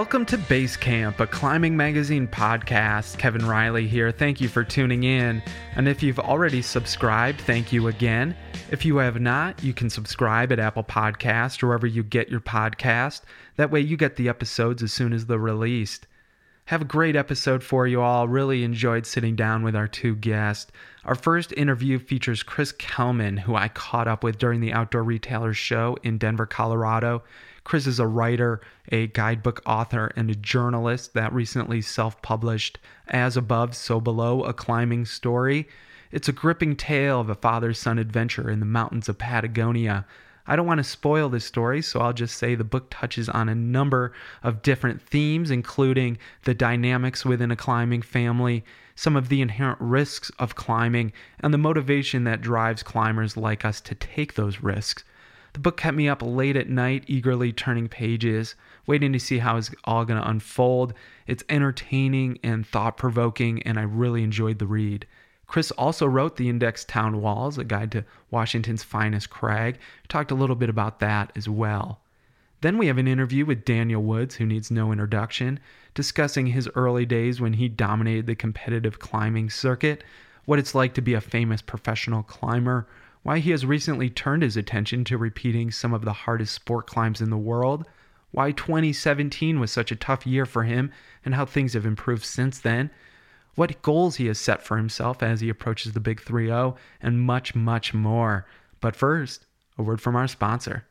Welcome to Base Camp, a climbing magazine podcast. Kevin Riley here. Thank you for tuning in. And if you've already subscribed, thank you again. If you have not, you can subscribe at Apple Podcast or wherever you get your podcast. That way you get the episodes as soon as they're released. Have a great episode for you all. Really enjoyed sitting down with our two guests. Our first interview features Chris Kalman, who I caught up with during the Outdoor Retailers show in Denver, Colorado. Chris is a writer, a guidebook author, and a journalist that recently self published As Above, So Below, a climbing story. It's a gripping tale of a father son adventure in the mountains of Patagonia. I don't want to spoil this story, so I'll just say the book touches on a number of different themes, including the dynamics within a climbing family, some of the inherent risks of climbing, and the motivation that drives climbers like us to take those risks. The book kept me up late at night, eagerly turning pages, waiting to see how it's all going to unfold. It's entertaining and thought provoking, and I really enjoyed the read. Chris also wrote The Index Town Walls, a guide to Washington's finest crag. Talked a little bit about that as well. Then we have an interview with Daniel Woods, who needs no introduction, discussing his early days when he dominated the competitive climbing circuit, what it's like to be a famous professional climber, why he has recently turned his attention to repeating some of the hardest sport climbs in the world, why 2017 was such a tough year for him, and how things have improved since then, what goals he has set for himself as he approaches the Big 3 0, and much, much more. But first, a word from our sponsor.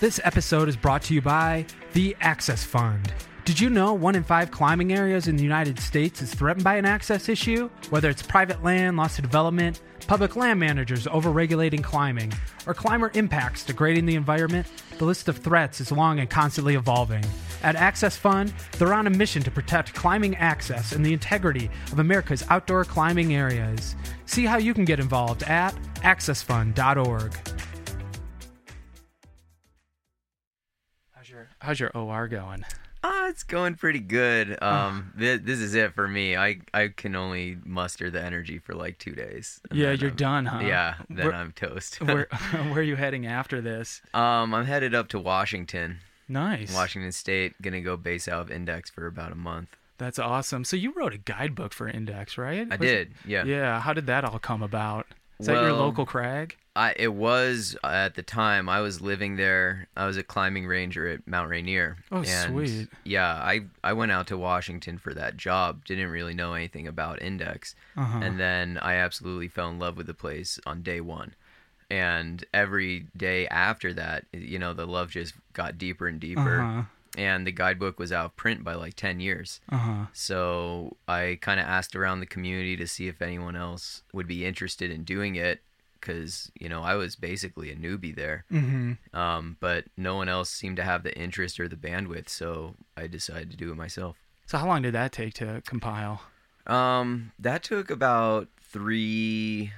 This episode is brought to you by the Access Fund. Did you know one in five climbing areas in the United States is threatened by an access issue? Whether it's private land loss to development, public land managers overregulating climbing, or climber impacts degrading the environment, the list of threats is long and constantly evolving. At Access Fund, they're on a mission to protect climbing access and the integrity of America's outdoor climbing areas. See how you can get involved at accessfund.org. How's your How's your OR going? Ah, it's going pretty good. Um, th- this is it for me. I I can only muster the energy for like two days. Yeah, you're I'm- done, huh? Yeah, then Where- I'm toast. Where Where are you heading after this? um, I'm headed up to Washington, Nice. Washington State. Gonna go base out of Index for about a month. That's awesome. So you wrote a guidebook for Index, right? I Was it- did, yeah. Yeah. How did that all come about? Is that your local crag? I it was uh, at the time I was living there. I was a climbing ranger at Mount Rainier. Oh, and sweet. Yeah, I I went out to Washington for that job. Didn't really know anything about Index, Uh-huh. and then I absolutely fell in love with the place on day one. And every day after that, you know, the love just got deeper and deeper. Uh-huh. And the guidebook was out of print by like ten years. Uh huh. So I kind of asked around the community to see if anyone else would be interested in doing it because, you know, I was basically a newbie there. Mm-hmm. Um, but no one else seemed to have the interest or the bandwidth. So I decided to do it myself. So how long did that take to compile? Um, that took about three,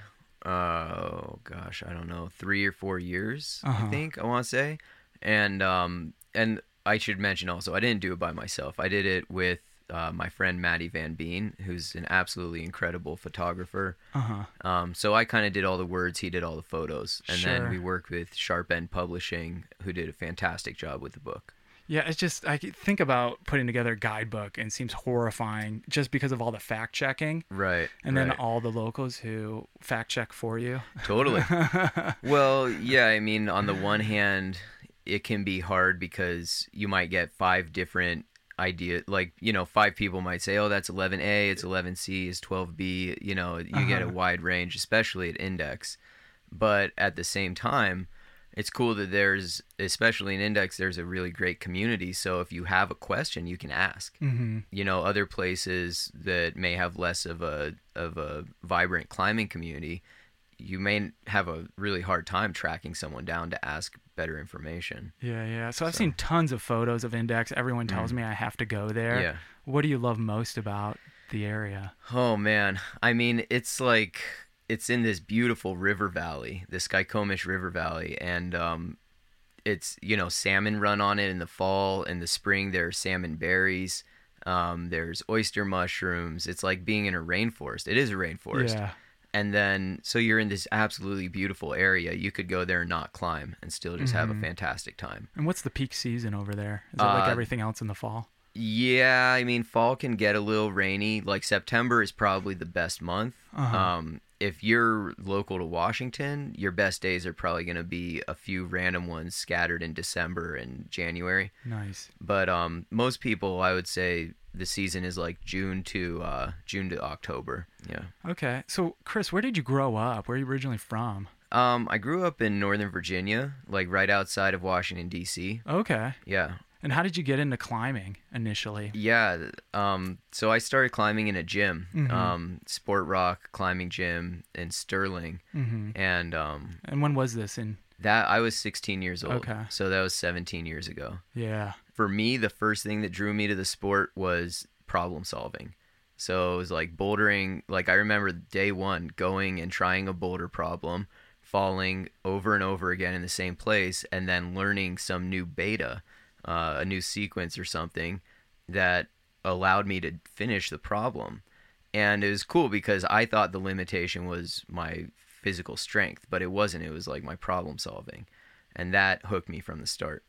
oh gosh, I don't know, three or four years, Uh-huh. I think I want to say. And, um, and I should mention also, I didn't do it by myself. I did it with uh, my friend Matty Van Biene, who's an absolutely incredible photographer. Uh huh. Um, so I kind of did all the words, he did all the photos, and Sure. then we worked with Sharp End Publishing, who did a fantastic job with the book. Yeah, it's just I think about putting together a guidebook and it seems horrifying just because of all the fact checking Right. and then right. all the locals who fact check for you. Totally. well, yeah, I mean, on the one hand, it can be hard because you might get five different ideas. Like, you know, five people might say, oh, that's 11A, it's 11C, it's 12B. You know, you get a Uh-huh. wide range, especially at index. But at the same time, it's cool that there's, especially in index, there's a really great community. So if you have a question, you can ask mm-hmm. you know other places that may have less of a of a vibrant climbing community you may have a really hard time tracking someone down to ask better information Yeah, yeah. So I've So- seen tons of photos of Index. Everyone tells me I have to go there. yeah What do you love most about the area? oh man i mean it's like it's in this beautiful river valley this Skykomish river valley and um it's you know salmon run on it in the fall in the spring there are salmon berries um, there's oyster mushrooms it's like being in a rainforest it is a rainforest Yeah. And then so you're in this absolutely beautiful area. You could go there and not climb and still just have a Mhm. fantastic time. And what's the peak season over there? Is it like Uh, everything else in the fall? Yeah, I mean, fall can get a little rainy. Like September is probably the best month. Uh-huh. Um, if you're local to Washington, your best days are probably going to be a few random ones scattered in December and January. Nice. But um, most people, I would say, the season is like June to uh, June to October. Yeah. Okay. So, Chris, where did you grow up? Where are you originally from? Um, I grew up in Northern Virginia, like right outside of Washington D.C. Okay. Yeah. And how did you get into climbing initially? Yeah. Um, so I started climbing in a gym, Mhm. um, Sport Rock climbing gym in Sterling, hmm and um, And when was this in? that I was 16 years old. Okay. So that was 17 years ago. Yeah. For me, the first thing that drew me to the sport was problem solving. So it was like bouldering. Like I remember day one going and trying a boulder problem, falling over and over again in the same place, and then learning some new beta, uh, a new sequence or something that allowed me to finish the problem. And it was cool because I thought the limitation was my physical strength, but it wasn't. It was like my problem solving. And that hooked me from the start.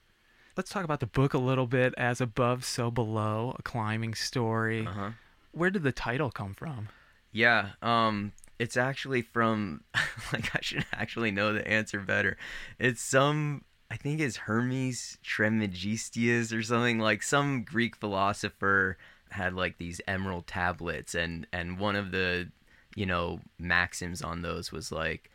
Let's talk about the book a little bit. As above, so below, a climbing story. Uh-huh. Where did the title come from? Yeah, um, it's actually from like I should actually know the answer better. It's some I think it's Hermes Trismegistus or something like some Greek philosopher had like these emerald tablets and and one of the you know maxims on those was like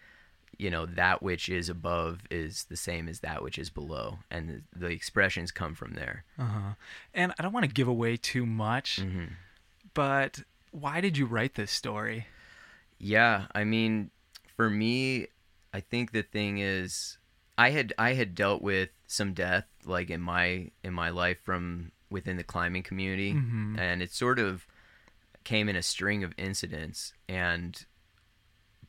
you know that which is above is the same as that which is below and the, the expressions come from there. Uh huh. And I don't want to give away too much, Mhm. but why did you write this story? Yeah, I mean, for me, I think the thing is, I had I had dealt with some death like in my in my life from within the climbing community, Mhm. and it sort of came in a string of incidents. And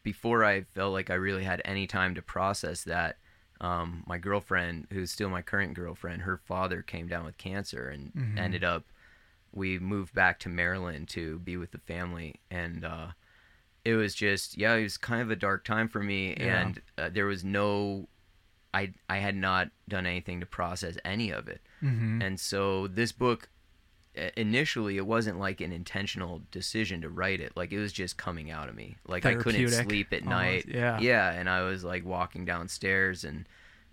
before I felt like I really had any time to process that, um, my girlfriend, who's still my current girlfriend, her father came down with cancer and Mhm. ended up. We moved back to Maryland to be with the family, and uh, it was just yeah, it was kind of a dark time for me, Yeah. and uh, there was no. I, I had not done anything to process any of it. Mm-hmm. And so this book initially it wasn't like an intentional decision to write it. Like it was just coming out of me. Like I couldn't sleep at almost, night. yeah. Yeah, and I was like walking downstairs and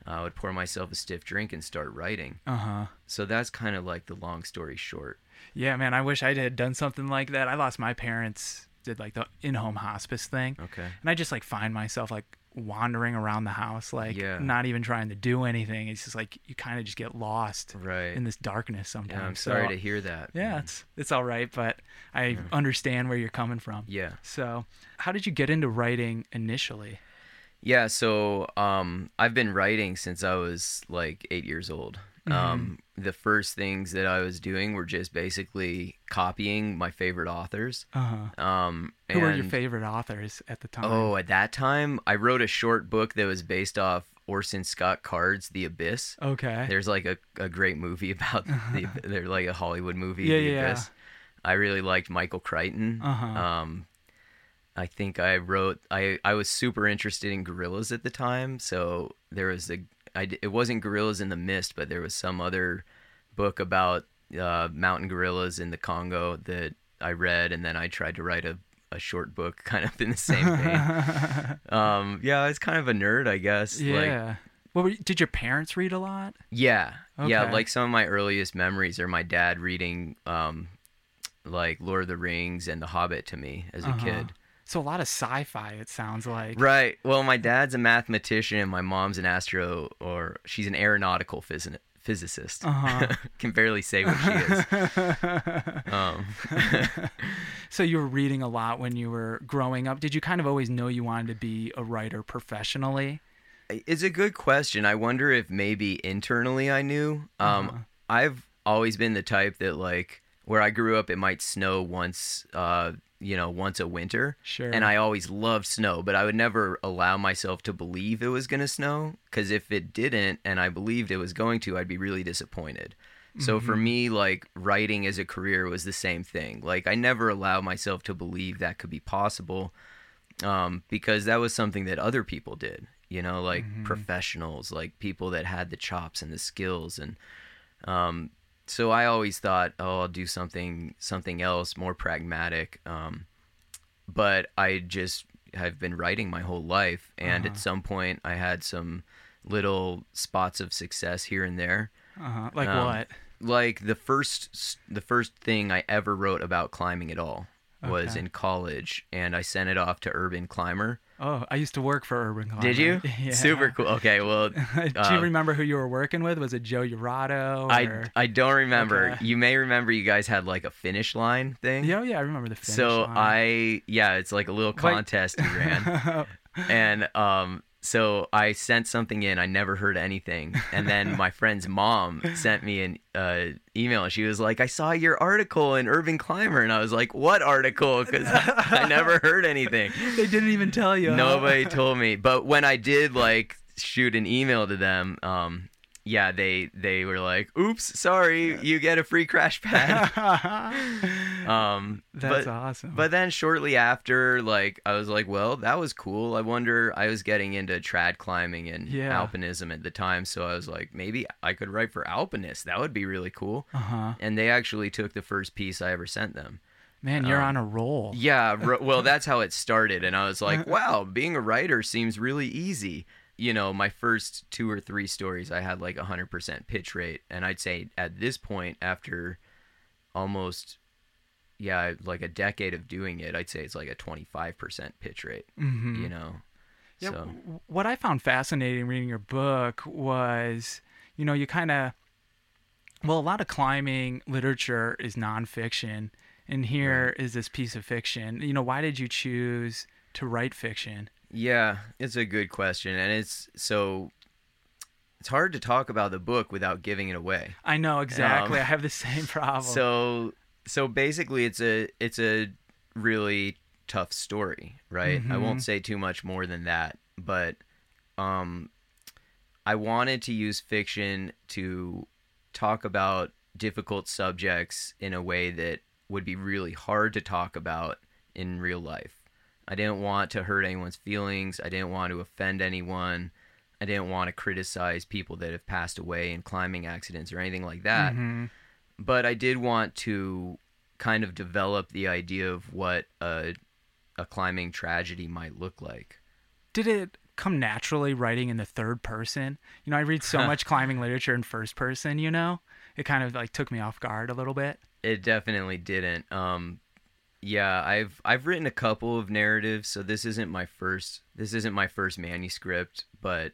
I would pour myself a stiff drink and start writing. Uh huh. So that's kind of like the long story short. Yeah, man. I wish I had done something like that. I lost my parents. Did like the in-home hospice thing, Okay. and I just like find myself like wandering around the house, like Yeah. not even trying to do anything. It's just like you kind of just get lost Right. in this darkness sometimes. yeah, I'm So, sorry to hear that. Yeah, man. it's it's all right, but I understand where you're coming from. Yeah. So, how did you get into writing initially? Yeah, so um, I've been writing since I was like eight years old. Mm-hmm. Um, the first things that I was doing were just basically copying my favorite authors. Uh huh. Um, Who were your favorite authors at the time? Oh, at that time, I wrote a short book that was based off Orson Scott Card's The Abyss. okay. There's like a, a great movie about the there's like a Hollywood movie, Yeah, The yeah. Abyss. I really liked Michael Crichton. Uh-huh. Um, I think I wrote I I was super interested in gorillas at the time, so there was a I it wasn't gorillas in the mist, but there was some other book about uh, mountain gorillas in the Congo that I read, and then I tried to write a a short book kind of in the same vein. um, yeah, I was kind of a nerd, I guess. Like, yeah. Well, were you- did your parents read a lot? yeah, yeah. Like some of my earliest memories are my dad reading, um, like Lord of the Rings and The Hobbit to me as a Uh-huh. kid. So a lot of sci-fi. It sounds like. Right. Well, my dad's a mathematician and my mom's an astro, or she's an aeronautical phys- physicist. Uh-huh. Can barely say what she is. Um, So you were reading a lot when you were growing up. Did you kind of always know you wanted to be a writer professionally? It's a good question. I wonder if maybe internally I knew. Um, Uh-huh. I've always been the type that like where I grew up, it might snow once, uh, you know, once a winter. Sure. And I always loved snow, but I would never allow myself to believe it was going to snow because if it didn't and I believed it was going to, I'd be really disappointed. So for Mm-hmm. me, like writing as a career was the same thing. Like I never allowed myself to believe that could be possible. um, because that was something that other people did. You know, like Mhm. professionals, like people that had the chops and the skills, and um, so I always thought, oh, I'll do something something else more pragmatic. Um, but I just have been writing my whole life, and Uh-huh. at some point, I had some little spots of success here and there. Uh-huh. Like Um, what? Like the first the first thing I ever wrote about climbing at all was Okay. in college, and I sent it off to Urban Climber. Oh, I used to work for Urban Climber. Did you? Yeah. Super cool. Okay, well, Do you uh, remember who you were working with? Was it Joe Urato? I I don't remember. Okay. You may remember you guys had like a finish line thing. Yeah, yeah, I remember the finish line. so line. I yeah, it's like a little Wait. contest you ran, and um, so I sent something in. I never heard anything, and then my friend's mom sent me an uh, email. She was like, "I saw your article in Urban Climber," and I was like, "What article?" Because I never heard anything. they didn't even tell you. Nobody told me. But when I did like shoot an email to them, um, yeah, they they were like, "Oops, sorry, you get a free crash pad." um, That's but awesome. but then shortly after, like I was like, "Well, that was cool." I wonder. I was getting into trad climbing and Yeah. alpinism at the time, so I was like, maybe I could write for Alpinist. That would be really cool. uh-huh. And they actually took the first piece I ever sent them. Man, you're um, on a roll. Yeah, ro- well, that's how it started, and I was like, "Wow, being a writer seems really easy." You know, my first two or three stories, I had like a hundred percent pitch rate, and I'd say at this point, after almost, yeah, like a decade of doing it, I'd say it's like a twenty-five percent pitch rate. hmm You know, Yeah, so what I found fascinating reading your book was, you know, you kind of, well, a lot of climbing literature is nonfiction, and here is this piece of fiction. You know, why did you choose to write fiction? Yeah, it's a good question, and it's so it's hard to talk about the book without giving it away. I know exactly. Um, I have the same problem. So so basically it's a it's a really tough story, right? I Mhm. won't say too much more than that, but um I wanted to use fiction to talk about difficult subjects in a way that would be really hard to talk about in real life. I didn't want to hurt anyone's feelings. I didn't want to offend anyone. I didn't want to criticize people that have passed away in climbing accidents or anything like that Mhm. but I did want to kind of develop the idea of what a a climbing tragedy might look like. did it come naturally writing in the third person? You know, I read so much climbing literature in first person. You know, it kind of like took me off guard a little bit. It definitely didn't. Um, yeah, I've I've written a couple of narratives, so this isn't my first this isn't my first manuscript, but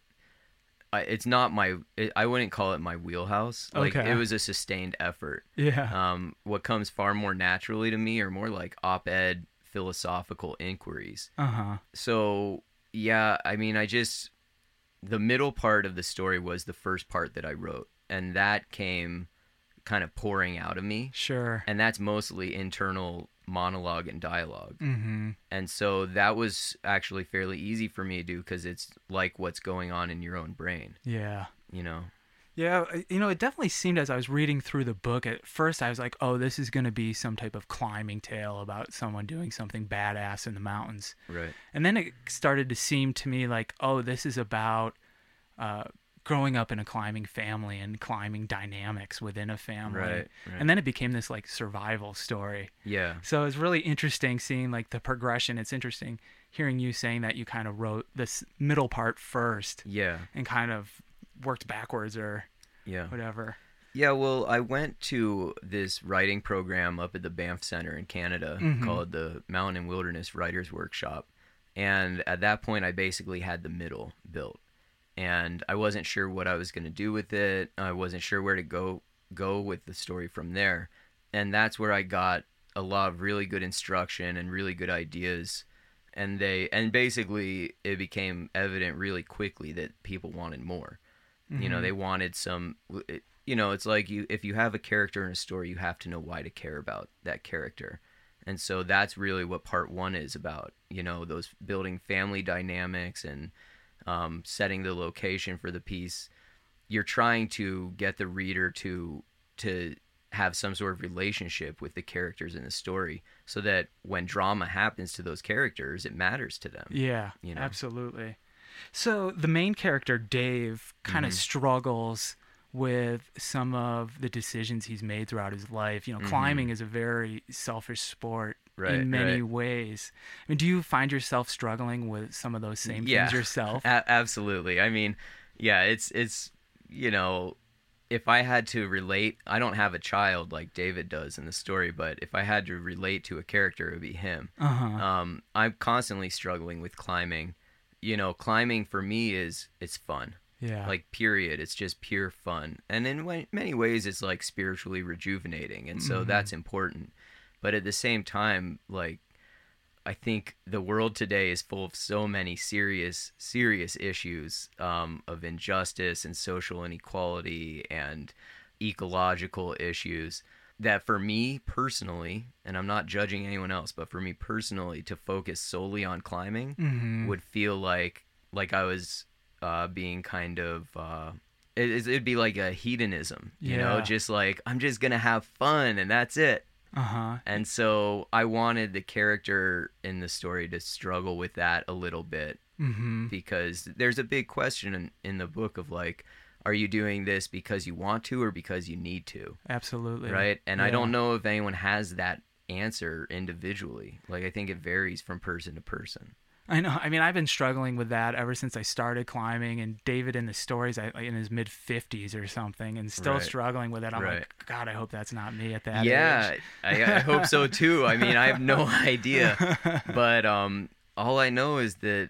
I, it's not my it, I wouldn't call it my wheelhouse. Like Okay. it was a sustained effort. Yeah. Um, what comes far more naturally to me are more like op-ed philosophical inquiries. Uh huh. so yeah i mean i just the middle part of the story was the first part that i wrote and that came kind of pouring out of me Sure. and that's mostly internal monologue and dialogue Mm-hmm. and so that was actually fairly easy for me to do because it's like what's going on in your own brain Yeah. you know Yeah, you know, it definitely seemed as I was reading through the book at first, I was like, oh, this is going to be some type of climbing tale about someone doing something badass in the mountains. right And then it started to seem to me like, oh, this is about uh, growing up in a climbing family and climbing dynamics within a family. right, right. And then it became this like survival story. yeah So it's really interesting seeing like the progression. It's interesting hearing you saying that you kind of wrote this middle part first yeah and kind of worked backwards or yeah whatever. Yeah, well, I went to this writing program up at the Banff Center in Canada Mhm. called the Mountain and Wilderness Writers Workshop. And at that point, I basically had the middle built. And I wasn't sure what I was going to do with it. I wasn't sure where to go go with the story from there. And that's where I got a lot of really good instruction and really good ideas. And they and basically it became evident really quickly that people wanted more you know they mm-hmm. wanted some you know it's like you if you have a character in a story you have to know why to care about that character and so that's really what part one is about you know those building family dynamics and um, setting the location for the piece you're trying to get the reader to to have some sort of relationship with the characters in the story so that when drama happens to those characters it matters to them Yeah, you know? absolutely. So the main character Dave kind of Mhm. struggles with some of the decisions he's made throughout his life. You know, climbing is a very selfish sport Mm-hmm. Right, in many right. ways. I mean, do you find yourself struggling with some of those same things yourself? A- absolutely. I mean, yeah, it's it's you know, if I had to relate, I don't have a child like David does in the story, but if I had to relate to a character, it would be him. uh-huh. Um, I'm constantly struggling with climbing. You know, climbing for me is it's fun. yeah. Like period, it's just pure fun, and in many ways, it's like spiritually rejuvenating, and so Mhm. that's important. But at the same time, like I think the world today is full of so many serious, serious issues um, of injustice and social inequality and ecological issues that for me personally, and I'm not judging anyone else, but for me personally, to focus solely on climbing Mhm. would feel like like I was uh, being kind of uh, it, it'd be like a hedonism, you know, just like I'm just gonna have fun and that's it. Uh-huh. And so I wanted the character in the story to struggle with that a little bit Mhm. because there's a big question in, in the book of like, are you doing this because you want to or because you need to? Absolutely. Right. And I don't know if anyone has that answer individually. Like, I think it varies from person to person. I know. I mean, I've been struggling with that ever since I started climbing. And David in the stories, I, in his mid fifties or something, and still Right. struggling with it. I'm Right. like, God, I hope that's not me at that yeah, age. I, I hope so too. I mean, I have no idea. But um, all I know is that,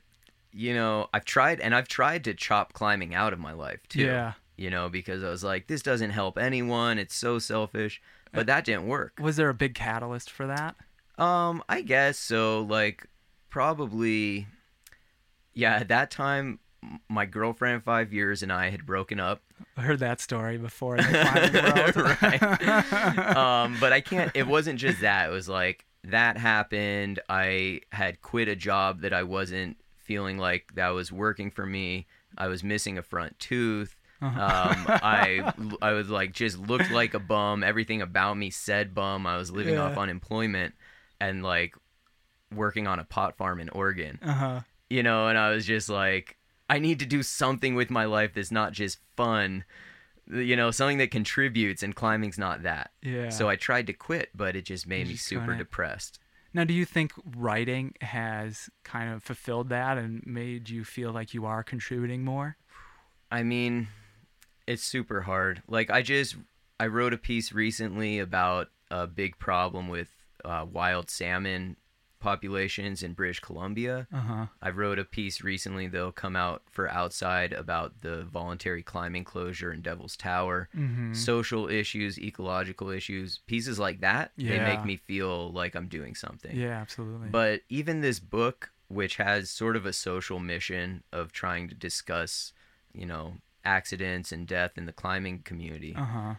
you know, I've tried and I've tried to chop climbing out of my life too. Yeah. You know, because I was like, this doesn't help anyone. It's so selfish. But that didn't work. Was there a big catalyst for that? Um, I guess so. Like, probably, yeah. At that time, my girlfriend five years and I had broken up. I heard that story before in the climbing world. Right. um, but I can't. It wasn't just that. It was like that happened. I had quit a job that I wasn't feeling like that was working for me. I was missing a front tooth. Uh-huh. Um, I I was like just looked like a bum. Everything about me said bum. I was living Yeah. off unemployment and like working on a pot farm in Oregon. uh-huh. You know, and I was just like, I need to do something with my life that's not just fun. You know, something that contributes, and climbing's not that. Yeah. So I tried to quit, but it just made me just super couldn't. depressed. Now, do you think writing has kind of fulfilled that and made you feel like you are contributing more? I mean, it's super hard. Like I just I wrote a piece recently about a big problem with uh, wild salmon populations in British Columbia. Uh huh. I wrote a piece recently that'll come out for outside about the voluntary climbing closure in Devil's Tower. Mm-hmm. Social issues, ecological issues, pieces like that. They make me feel like I'm doing something. Yeah, absolutely. But even this book, which has sort of a social mission of trying to discuss, you know, accidents and death in the climbing community, uh huh.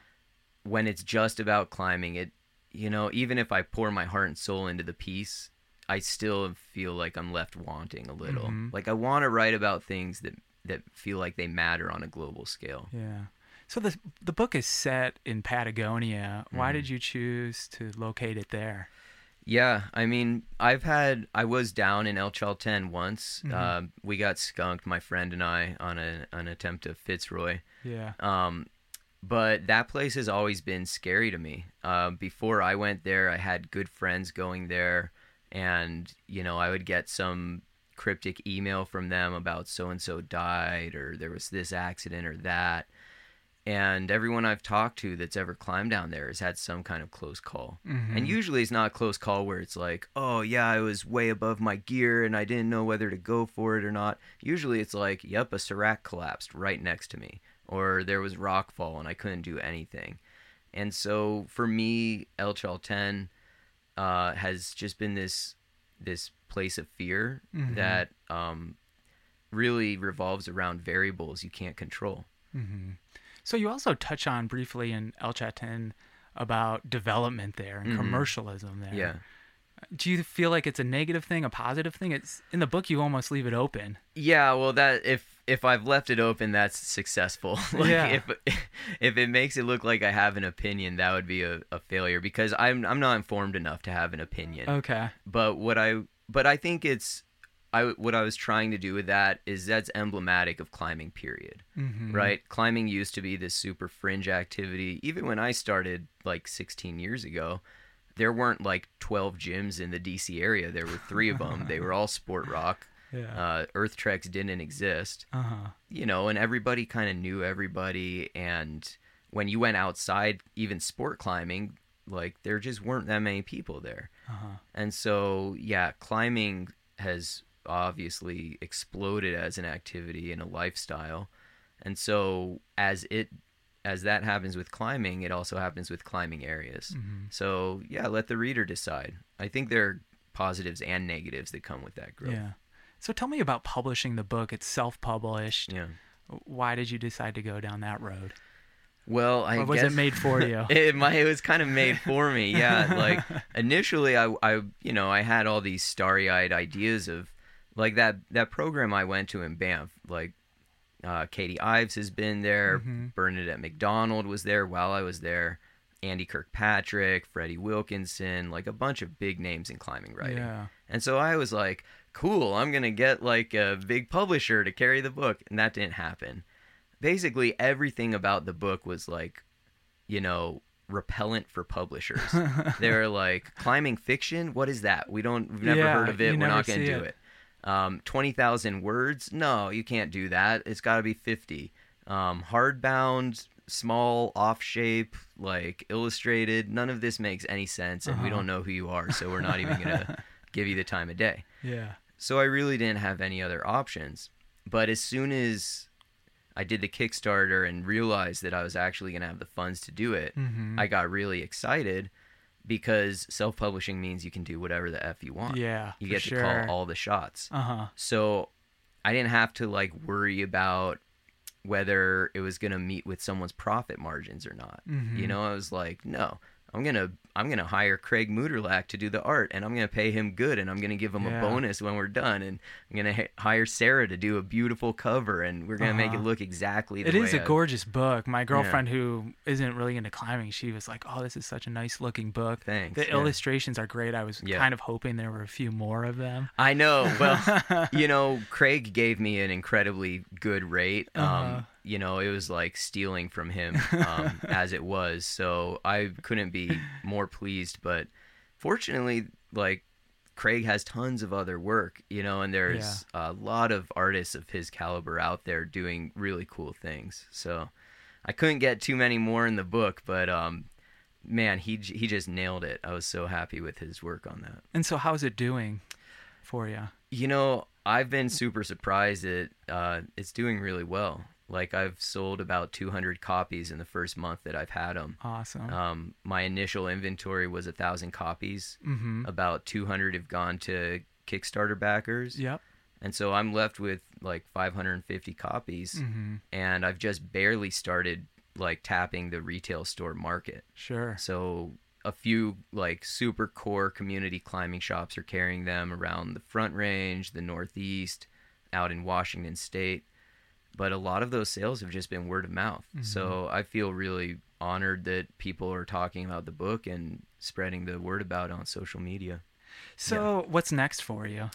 when it's just about climbing, it, you know, even if I pour my heart and soul into the piece, I still feel like I'm left wanting a little. Mhm. Like I want to write about things that that feel like they matter on a global scale. Yeah. So the the book is set in Patagonia. Why Mhm. did you choose to locate it there? Yeah, I mean, I've had I was down in El Chalten once. Mhm. Uh, we got skunked, my friend and I, on a, an attempt of Fitzroy. Yeah. Um, but that place has always been scary to me. Uh, before I went there, I had good friends going there, and you know, I would get some cryptic email from them about so and so died, or there was this accident or that. And everyone I've talked to that's ever climbed down there has had some kind of close call. Mhm. And usually it's not a close call where it's like, oh, yeah, I was way above my gear and I didn't know whether to go for it or not. Usually it's like, yep, a serac collapsed right next to me. Or there was rockfall and I couldn't do anything. And so for me, El Chalten uh, has just been this this place of fear Mhm. that um, really revolves around variables you can't control. hmm So you also touch on briefly in El Chalten about development there and Mhm. commercialism there. Yeah. Do you feel like it's a negative thing, a positive thing? It's in the book. You almost leave it open. Yeah, well, that if if I've left it open, that's successful. like Yeah. if if it makes it look like I have an opinion, that would be a, a failure because I'm I'm not informed enough to have an opinion. Okay. But what I but I think it's I what I was trying to do with that is that's emblematic of climbing period. Mhm. Right? Climbing used to be this super fringe activity. Even when I started like 16 years ago, there weren't like 12 gyms in the DC area. There were 3 of them. they were all sport rock. Yeah. Uh, Earth Treks didn't exist Uh huh. you know, and everybody kind of knew everybody. And when you went outside, even sport climbing, like there just weren't that many people there. Uh huh. And so, yeah, climbing has obviously exploded as an activity and a lifestyle. And so, as it as that happens with climbing, it also happens with climbing areas. Mm-hmm. So, yeah, let the reader decide. I think there are positives and negatives that come with that growth. Yeah. So tell me about publishing the book. It's self-published. Yeah. Why did you decide to go down that road? Well, I or was guess it made for you? it, my, it was kind of made for me yeah like initially I, I you know i had all these starry-eyed ideas of like that that program i went to in banff like uh, katie ives has been there Mhm. bernadette mcdonald was there while i was there andy kirkpatrick freddie wilkinson like a bunch of big names in climbing writing Yeah. and so i was like cool i'm gonna get like a big publisher to carry the book and that didn't happen. Basically everything about the book was like you know repellent for publishers. They're like climbing fiction? What is that? We don't we've never Yeah, heard of it. we're not going to do it. it, Um, 20000 words? No you can't do that. It's got to be 50 um, hardbound small off shape like illustrated none of this makes any sense and we Uh-huh. don't know who you are so we're not even going to give you the time of day Yeah. so I really didn't have any other options. But as soon as I did the Kickstarter and realized that I was actually going to have the funds to do it, Mhm. I got really excited because self publishing means you can do whatever the F you want. Yeah. You get sure. to call all the shots. Uh huh. So I didn't have to like worry about whether it was going to meet with someone's profit margins or not. Mhm. You know, I was like, no, I'm going to I'm to hire Craig Muderlak to do the art and I'm going to pay him good and I'm going to give him Yeah. a bonus when we're done and I'm going to h- hire Sarah to do a beautiful cover and we're going to make it Uh-huh. look exactly the It is a I- gorgeous book. My girlfriend, who isn't really into climbing, she was like, "Oh, this is such a nice looking book. Thanks. The yeah. illustrations are great. I was Yeah. kind of hoping there were a few more of them." I know. Well, you know, Craig gave me an incredibly good rate. Um, Uh-huh. You know, it was like stealing from him um, as it was. So I couldn't be more pleased. But fortunately, like, Craig has tons of other work, you know, and there's a lot of artists of his caliber out there doing really cool things. So I couldn't get too many more in the book, but um, man, he he just nailed it. I was so happy with his work on that. and so, how's it doing for you? You know, I've been super surprised that uh, it's doing really well. Like I've sold about 200 copies in the first month that I've had them. Awesome. Um, my initial inventory was a thousand copies. mm-hmm. About 200 have gone to Kickstarter backers, Yep. and so I'm left with like 550 copies. Mm-hmm. And I've just barely started like tapping the retail store market. Sure. So a few like super core community climbing shops are carrying them around the Front Range, the Northeast, out in Washington State. But a lot of those sales have just been word of mouth. So I feel really honored that people are talking about the book and spreading the word about it on social media. So, what's next for you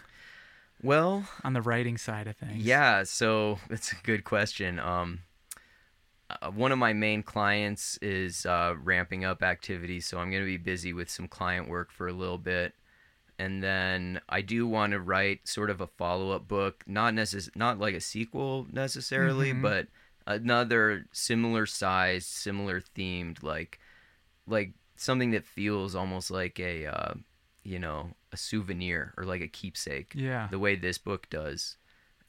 Well, on the writing side of things? Yeah, so that's a good question. Um, uh, one of my main clients is uh, ramping up activities, so I'm going to be busy with some client work for a little bit, and then I do want to write sort of a follow-up book, not necess- not like a sequel necessarily, Mhm. but another similar sized, similar themed, like like something that feels almost like a uh, you know a souvenir or like a keepsake Yeah. the way this book does.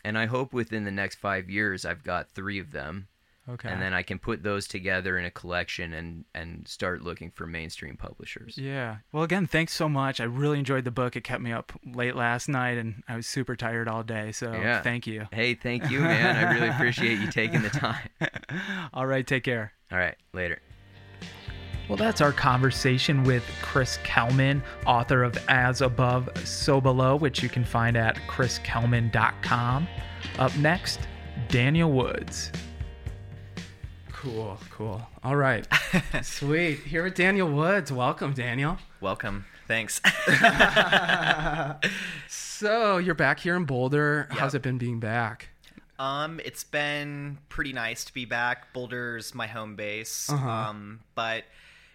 And I hope within the next five years I've got three of them, Okay. and then I can put those together in a collection and and start looking for mainstream publishers. Yeah. Well, again, thanks so much. I really enjoyed the book. It kept me up late last night, and I was super tired all day. So Yeah. thank you. Hey, thank you, man. I really appreciate you taking the time. all right. Take care. All right, later. Well, that's our conversation with Chris Kalman, author of As Above, So Below, which you can find at chriskalman.com. Up next, Daniel Woods. Cool, cool. All right. Sweet. Here with Daniel Woods. Welcome, Daniel. Welcome. Thanks. so, you're back here in Boulder. Yep. How's it been being back? um, it's been pretty nice to be back. Boulder's my home base. Uh-huh. Um, but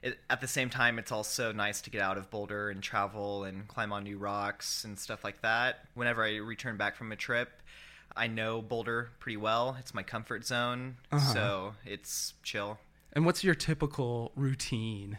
it, at the same time, it's also nice to get out of Boulder and travel and climb on new rocks and stuff like that. Whenever I return back from a trip, I know Boulder pretty well. It's my comfort zone, Uh-huh. so it's chill. And what's your typical routine?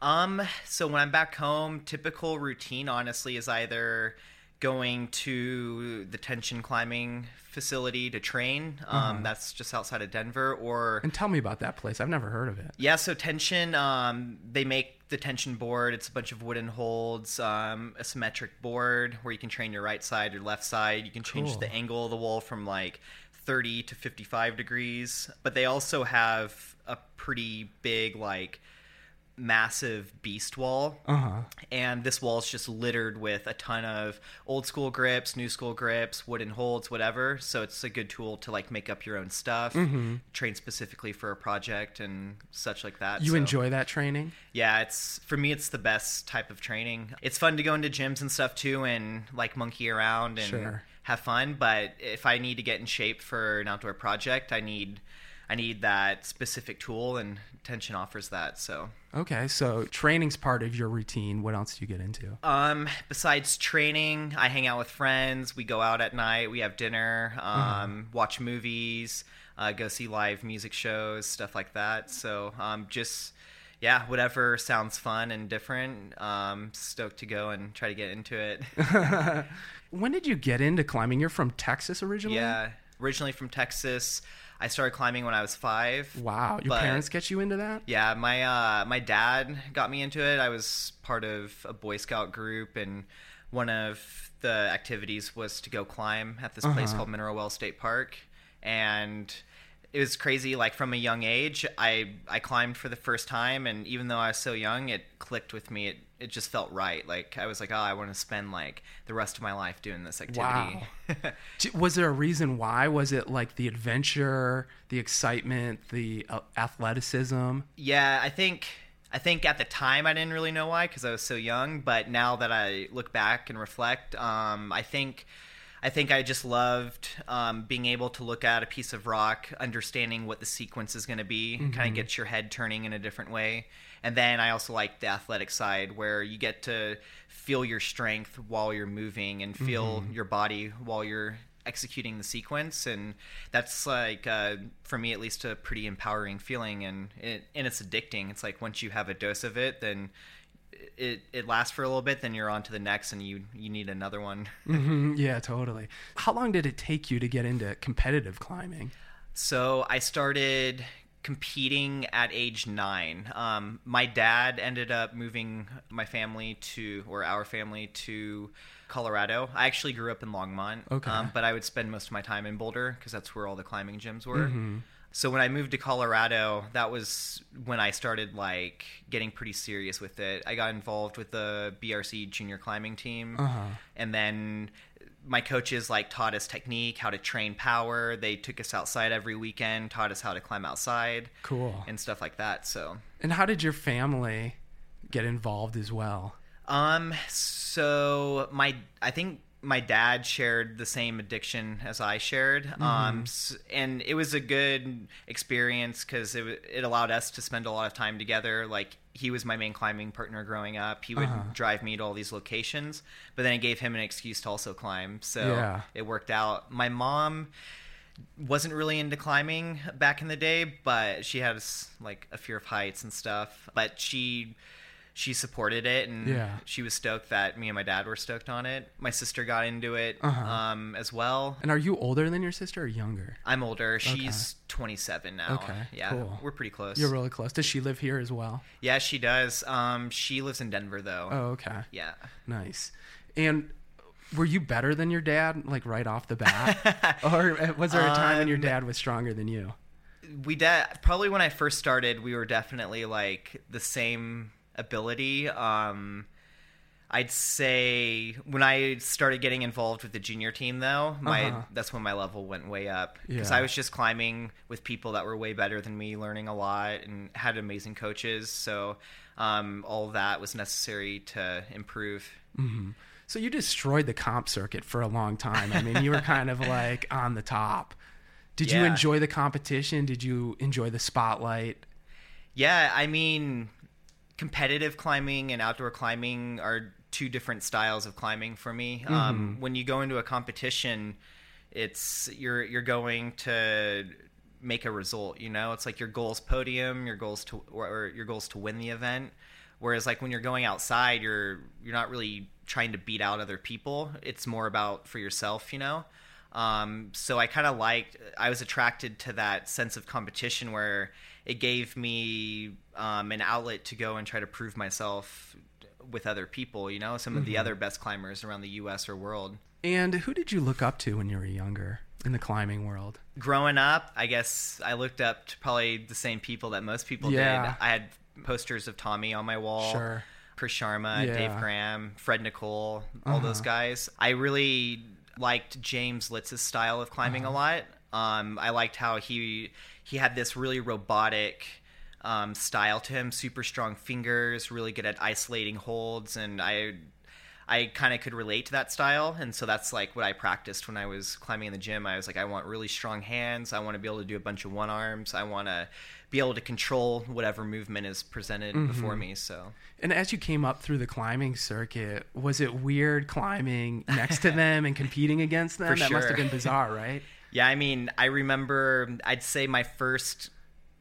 Um, so when I'm back home, typical routine honestly is either going to the tension climbing facility to train. Um, Uh-huh. that's just outside of Denver, or And tell me about that place. I've never heard of it. yeah. So tension, um, they make the tension board. It's a bunch of wooden holds, um, a symmetric board where you can train your right side, your left side. You can change Cool. the angle of the wall from like 30 to 55 degrees. But they also have a pretty big like massive beast wall Uh huh. and this wall is just littered with a ton of old school grips new school grips wooden holds whatever so it's a good tool to like make up your own stuff train specifically for a project and such like that You So, enjoy that training? yeah it's for me it's the best type of training it's fun to go into gyms and stuff too and like monkey around and Sure. have fun but if i need to get in shape for an outdoor project i need i need that specific tool and tension offers that so Okay, so training's part of your routine. What else do you get into? Um, besides training, I hang out with friends. We go out at night. We have dinner. Um, watch movies. Uh, go see live music shows, stuff like that. So, um, just yeah, whatever sounds fun and different. Um, stoked to go and try to get into it. When did you get into climbing? You're from Texas originally? yeah, originally from Texas. I started climbing when I was five. Wow. Your But- parents get you into that? Yeah, my uh, my dad got me into it. I was part of a Boy Scout group, and one of the activities was to go climb at this place Uh-huh. called Mineral Well State Park, and it was crazy. Like from a young age, I I climbed for the first time, and even though I was so young, it clicked with me. It it just felt right. Like I was like, oh, I want to spend like the rest of my life doing this activity. Wow. Was there a reason why? Was it like the adventure, the excitement, the uh, athleticism? Yeah, I think I think at the time I didn't really know why because I was so young. But now that I look back and reflect, um, I think I think I just loved um, being able to look at a piece of rock, understanding what the sequence is going to be, kind of gets your head turning in a different way. And then I also like the athletic side where you get to feel your strength while you're moving and feel your body while you're executing the sequence. And that's like uh, for me at least a pretty empowering feeling and it, and it's addicting. It's like once you have a dose of it then it it lasts for a little bit then you're on to the next and you you need another one. Mhm, yeah, totally. How long did it take you to get into competitive climbing? So I started competing at age nine. Um, my dad ended up moving my family to, or our family to Colorado. I actually grew up in Longmont, Okay. um, but I would spend most of my time in Boulder because that's where all the climbing gyms were. Mm-hmm. So when I moved to Colorado, that was when I started like getting pretty serious with it. I got involved with the BRC junior climbing team, Uh-huh. and then my coaches like taught us technique, how to train power. They took us outside every weekend, taught us how to climb outside Cool. and stuff like that. So, And how did your family get involved as well? um, so my I think my dad shared the same addiction as I shared, um, and it was a good experience because it it allowed us to spend a lot of time together. Like he was my main climbing partner growing up. He would Uh-huh. drive me to all these locations, but then it gave him an excuse to also climb. So Yeah. it worked out. My mom wasn't really into climbing back in the day, but she had s- like a fear of heights and stuff. But she she supported it, and Yeah. she was stoked that me and my dad were stoked on it. My sister got into it Uh-huh. um, as well. And are you older than your sister or younger? I'm older. She's 27 now. Okay, yeah, cool. we're pretty close. You're really close. Does she live here as well? yeah, she does. Um, she lives in Denver though. Oh, okay. Yeah. Nice. And were you better than your dad, like right off the bat? or uh, was there a time when your Um, dad was stronger than you? we de- probably when I first started, we were definitely like the same ability. Um, I'd say when I started getting involved with the junior team, though, my Uh-huh. that's when my level went way up because Yeah. I was just climbing with people that were way better than me, learning a lot, and had amazing coaches. So um, all that was necessary to improve. So you destroyed the comp circuit for a long time. I mean, you were kind of like on the top. Did you enjoy the competition? Did you enjoy the spotlight? Yeah, I mean, competitive climbing and outdoor climbing are two different styles of climbing for me. Um, when you go into a competition, it's you're you're going to make a result. You know, it's like your goal's podium, your goals to or, or your goals to win the event. Whereas like when you're going outside, you're you're not really trying to beat out other people. It's more about for yourself. You know. Um, so I kind of liked, I was attracted to that sense of competition where it gave me um, an outlet to go and try to prove myself with other people, you know, some of the mm-hmm. other best climbers around the US or world. And who did you look up to when you were younger in the climbing world? Growing up, I guess I looked up to probably the same people that most people Yeah. did. I had posters of Tommy on my wall. Sure. Chris Sharma, Yeah. Dave Graham, Fred Nicole, all those uh-huh. guys. I really liked James Litz's style of climbing uh-huh. a lot. Um, I liked how he he had this really robotic um, style to him, super strong fingers, really good at isolating holds, and I I kind of could relate to that style, and so that's like what I practiced when I was climbing in the gym. I was like, I want really strong hands. I want to be able to do a bunch of one arms. I want to be able to control whatever movement is presented before me. So And as you came up through the climbing circuit, was it weird climbing next to them and competing against them? For that must have been bizarre, right? Yeah, I mean, I remember, I'd say my first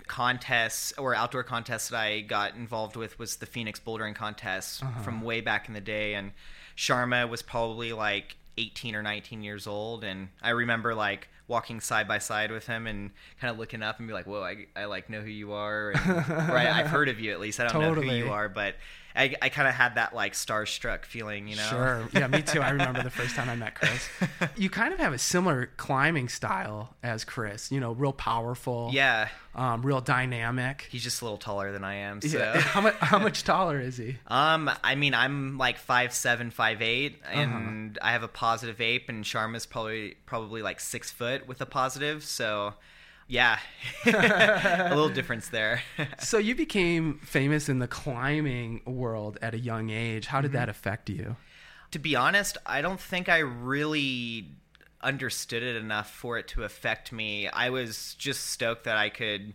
contest or outdoor contest that I got involved with was the Phoenix Bouldering Contest uh-huh. from way back in the day. And Sharma was probably like 18 or 19 years old. And I remember like walking side by side with him and kind of looking up and be like, whoa, I, I like know who you are. And, or I, I've heard of you at least. I don't know who you are, but I, I kind of had that like starstruck feeling, you know? Sure. Yeah, me too. I remember the first time I met Chris. You kind of have a similar climbing style as Chris. You know, real powerful. Yeah. Um, real dynamic. He's just a little taller than I am. So. Yeah. How much? How much taller is he? Um, I mean, I'm like five seven, five eight, Uh-huh. and I have a positive ape, and Sharma's probably probably like six foot with a positive. So, yeah, a little difference there. So you became famous in the climbing world at a young age. How did Mm-hmm. that affect you? to be honest, I don't think I really understood it enough for it to affect me. I was just stoked that I could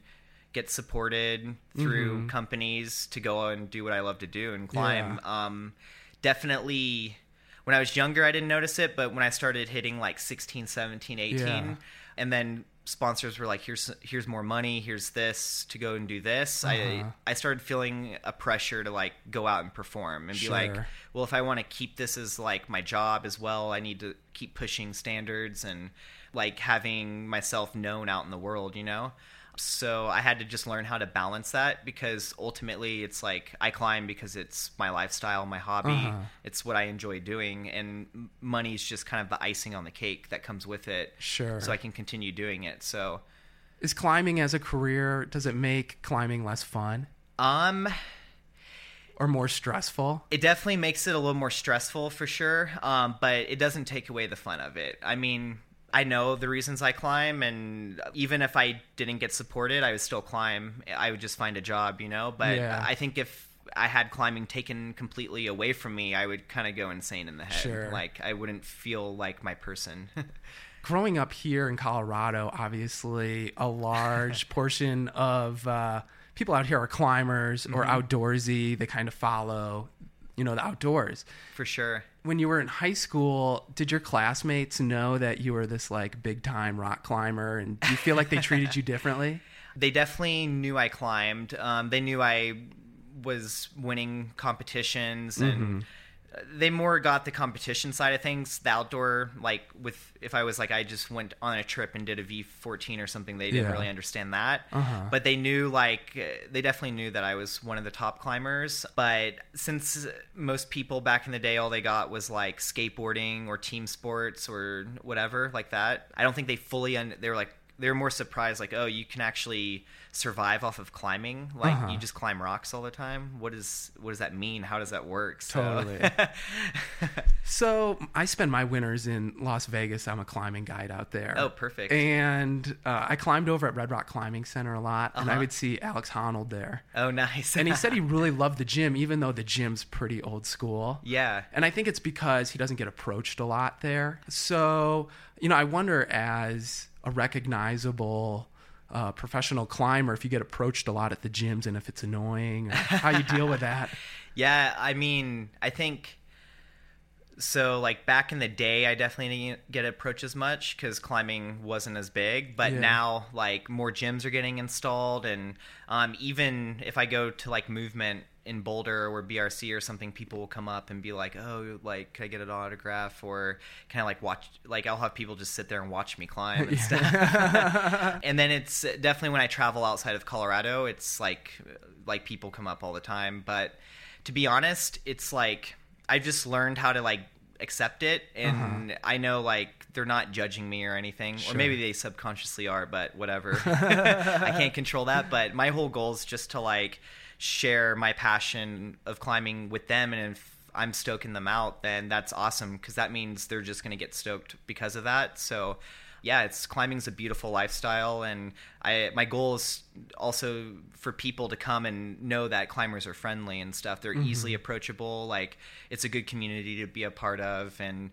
get supported through companies to go and do what I love to do and climb. Um, definitely when I was younger, I didn't notice it, but when I started hitting like 16, 17, 18, Yeah. and then sponsors were like, here's, here's more money, here's this to go and do this. Uh-huh. I, I started feeling a pressure to like go out and perform and be like, well, if I want to keep this as like my job as well, I need to keep pushing standards and like having myself known out in the world, you know? So I had to just learn how to balance that because ultimately it's like I climb because it's my lifestyle, my hobby. Uh-huh. It's what I enjoy doing and money's just kind of the icing on the cake that comes with it. Sure. So I can continue doing it. So Is climbing as a career? Does it make climbing less fun um or more stressful? It definitely makes it a little more stressful for sure, um, but it doesn't take away the fun of it. I mean, I know the reasons I climb, and even if I didn't get supported, I would still climb. I would just find a job, you know. But Yeah. I think if I had climbing taken completely away from me, I would kind of go insane in the head. Sure. Like I wouldn't feel like my person. growing up here in Colorado, obviously a large portion of uh, people out here are climbers or Mm-hmm. outdoorsy. They kind of follow, you know, the outdoors. for sure. When you were in high school, did your classmates know that you were this like big time rock climber, and do you feel like they treated you differently? they definitely knew I climbed. Um, they knew I was winning competitions, and they more got the competition side of things. The outdoor, like with if I was like I just went on a trip and did a V fourteen or something, they didn't Yeah. really understand that. Uh-huh. But they knew like they definitely knew that I was one of the top climbers. But since most people back in the day, all they got was like skateboarding or team sports or whatever like that. I don't think they fully un- they were like they were more surprised like oh you can actually survive off of climbing like Uh-huh. you just climb rocks all the time what is what does that mean how does that work so Totally. So I spend my winters in Las Vegas. I'm a climbing guide out there. Oh, perfect. And uh, I climbed over at Red Rock Climbing Center a lot, and I Uh-huh. would see Alex Honnold there. oh nice And he said he really loved the gym, even though the gym's pretty old school. yeah And I think it's because he doesn't get approached a lot there. So, you know, I wonder as a recognizable uh, professional climber if you get approached a lot at the gyms and if it's annoying or how you deal with that. Yeah, I mean, I think so. Like back in the day, I definitely didn't get approached as much because climbing wasn't as big. But Yeah. now, like more gyms are getting installed, and um, even if I go to like movement in Boulder or BRC or something, people will come up and be like, "Oh, like, can I get an autograph?" Or can I like watch? Like, I'll have people just sit there and watch me climb and stuff. and then it's definitely when I travel outside of Colorado, it's like like people come up all the time. But to be honest, it's like I've just learned how to like accept it, and uh-huh. I know like they're not judging me or anything, or maybe they subconsciously are, but whatever. I can't control that. But my whole goal is just to like share my passion of climbing with them, and if I'm stoking them out, then that's awesome because that means they're just gonna get stoked because of that. So yeah, it's climbing's a beautiful lifestyle, and I my goal is also for people to come and know that climbers are friendly and stuff. They're easily approachable. Like it's a good community to be a part of, and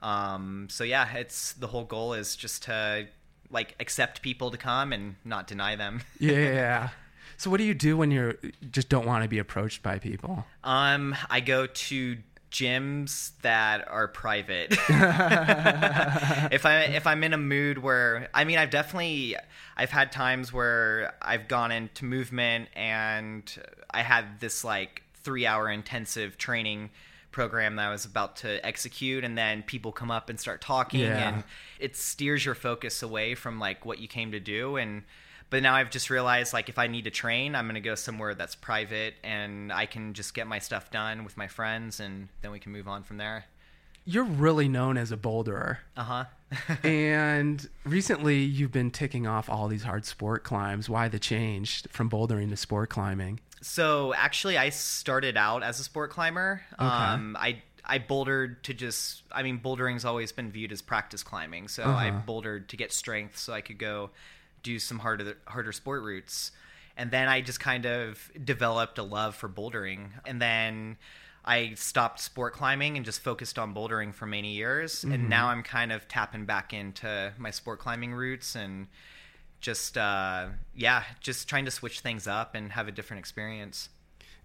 um, so yeah, it's the whole goal is just to like accept people to come and not deny them. Yeah. So what do you do when you just don't want to be approached by people? Um, I go to gyms that are private. if I if I'm in a mood where I mean I've definitely I've had times where I've gone into movement and I had this like 3 hour intensive training program that I was about to execute and then people come up and start talking Yeah. and it steers your focus away from like what you came to do and but now I've just realized like if I need to train, I'm gonna go somewhere that's private and I can just get my stuff done with my friends and then we can move on from there. You're really known as a boulderer. Uh huh. and recently you've been ticking off all these hard sport climbs. Why the change from bouldering to sport climbing? so actually, I started out as a sport climber. Um, I I bouldered to just. I mean, bouldering's always been viewed as practice climbing. So I Uh-huh. bouldered to get strength, so I could go do some harder harder sport routes. And then I just kind of developed a love for bouldering. And then I stopped sport climbing and just focused on bouldering for many years. And now I'm kind of tapping back into my sport climbing roots and just uh, yeah, just trying to switch things up and have a different experience.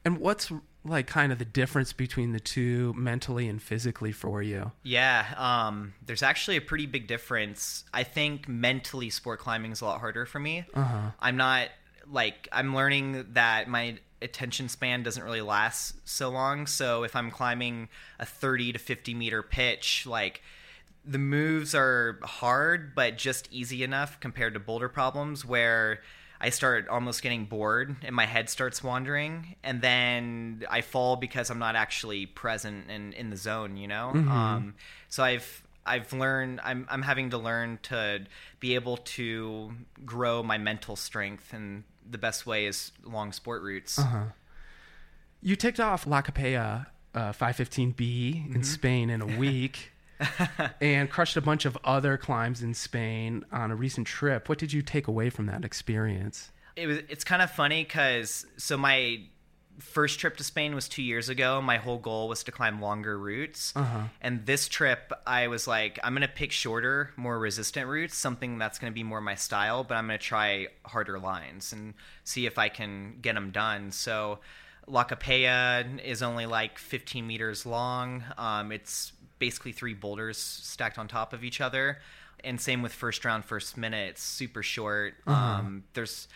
And what's like kind of the difference between the two mentally and physically for you? Yeah, um, there's actually a pretty big difference. I think mentally, sport climbing is a lot harder for me. Uh-huh. I'm not like I'm learning that my attention span doesn't really last so long. So if I'm climbing a 30 to 50 meter pitch, like the moves are hard but just easy enough compared to boulder problems where I start almost getting bored and my head starts wandering and then I fall because I'm not actually present and in the zone, you know? Um, so I've I've learned I'm I'm having to learn to be able to grow my mental strength and the best way is long sport routes. You ticked off La Capella uh, 515B in Spain in a week and crushed a bunch of other climbs in Spain on a recent trip. What did you take away from that experience? it was it's kind of funny because so my first trip to Spain was two years ago. My whole goal was to climb longer routes, Uh-huh. and this trip I was like, I'm gonna pick shorter, more resistant routes, something that's gonna be more my style. But I'm gonna try harder lines and see if I can get them done. So. La Capella is only like 15 meters long. Um, it's basically three boulders stacked on top of each other. And same with first round, first minute. It's super short. Uh-huh. Um, there's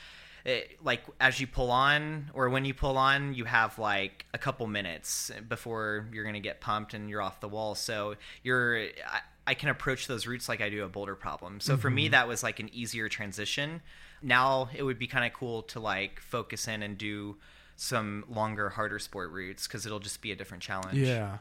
it, like as you pull on or when you pull on you have like a couple minutes before you're going to get pumped and you're off the wall so you're I, I can approach those routes like i do a boulder problem so for me mm-hmm. that was like an easier transition now it would be kind of cool to like focus in and do some longer harder sport routes because it'll just be a different challenge Yeah.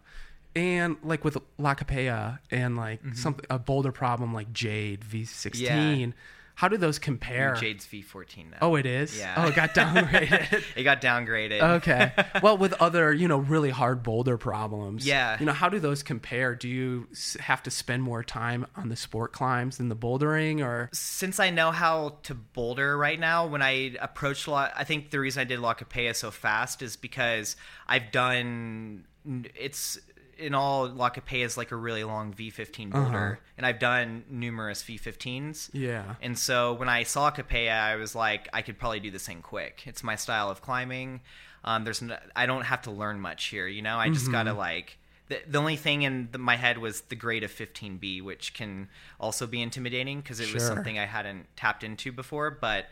And like with La Capella and like mm-hmm. some a boulder problem like Jade V16, How do those compare? Jade's V14 now. Oh, it is. Yeah. Oh, it got downgraded. it got downgraded. okay. Well, with other, you know, really hard boulder problems. Yeah. You know, how do those compare? Do you have to spend more time on the sport climbs than the bouldering, or? Since I know how to boulder right now, when I approach La, I think the reason I did La Capella so fast is because I've done it's in all La Capella is like a really long V15 boulder, and I've done numerous V15s. Yeah. And so when I saw Capella, I was like, I could probably do this thing quick. It's my style of climbing. Um, there's no, I don't have to learn much here, you know. I just gotta like. The, the only thing in the, my head was the grade of 15B, which can also be intimidating because it was something I hadn't tapped into before. But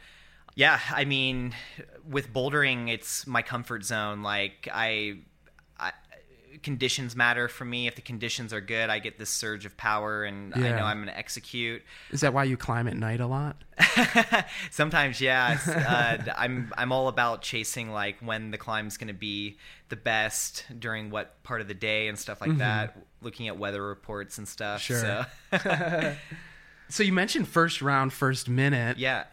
yeah, I mean, with bouldering, it's my comfort zone. Like I conditions matter for me. If the conditions are good, I get this surge of power, and I know I'm going to execute. Is that why you climb at night a lot? Sometimes, yeah. Uh, I'm I'm all about chasing like when the climb's going to be the best during what part of the day and stuff like that. Looking at weather reports and stuff. Sure. So So you mentioned first round, first minute. yeah.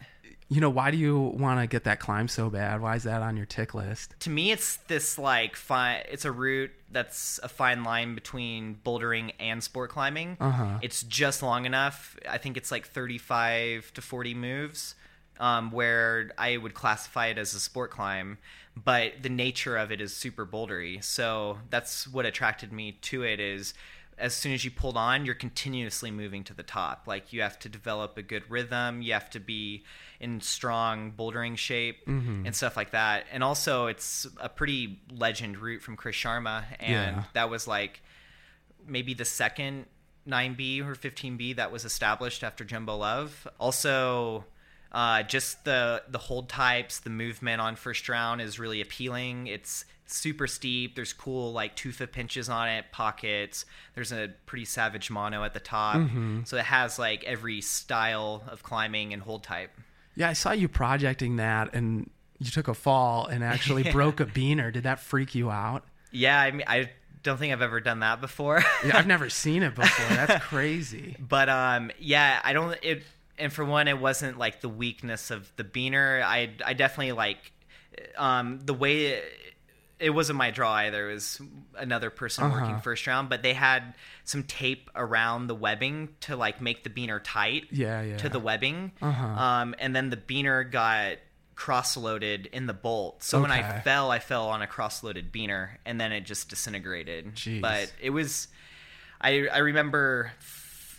You know, why do you want to get that climb so bad? Why is that on your tick list? to me it's this like fine it's a route that's a fine line between bouldering and sport climbing Uh-huh. it's just long enough i think it's like 35 to 40 moves um, where i would classify it as a sport climb but the nature of it is super bouldery so that's what attracted me to it is as soon as you pulled on, you're continuously moving to the top. Like you have to develop a good rhythm, you have to be in strong bouldering shape mm-hmm. and stuff like that. And also, it's a pretty legend route from Chris Sharma, and Yeah. that was like maybe the second 9B or 15B that was established after Jumbo Love. Also, uh, just the the hold types, the movement on first round is really appealing. It's super steep. There's cool like tufa pinches on it, pockets. There's a pretty savage mono at the top, so it has like every style of climbing and hold type. Yeah, I saw you projecting that and you took a fall and actually broke a biner. Did that freak you out? Yeah, I mean, I don't think I've ever done that before. Yeah, I've never seen it before. That's crazy. but um yeah i don't it and for one it wasn't like the weakness of the biner i i definitely like um the way it, it wasn't my draw either it was another person Uh-huh. working first round but they had some tape around the webbing to like make the biner tight Yeah, yeah. to the webbing Uh-huh. um and then the biner got cross loaded in the bolt so when i fell i fell on a cross loaded biner and then it just disintegrated Jeez. but it was I I remember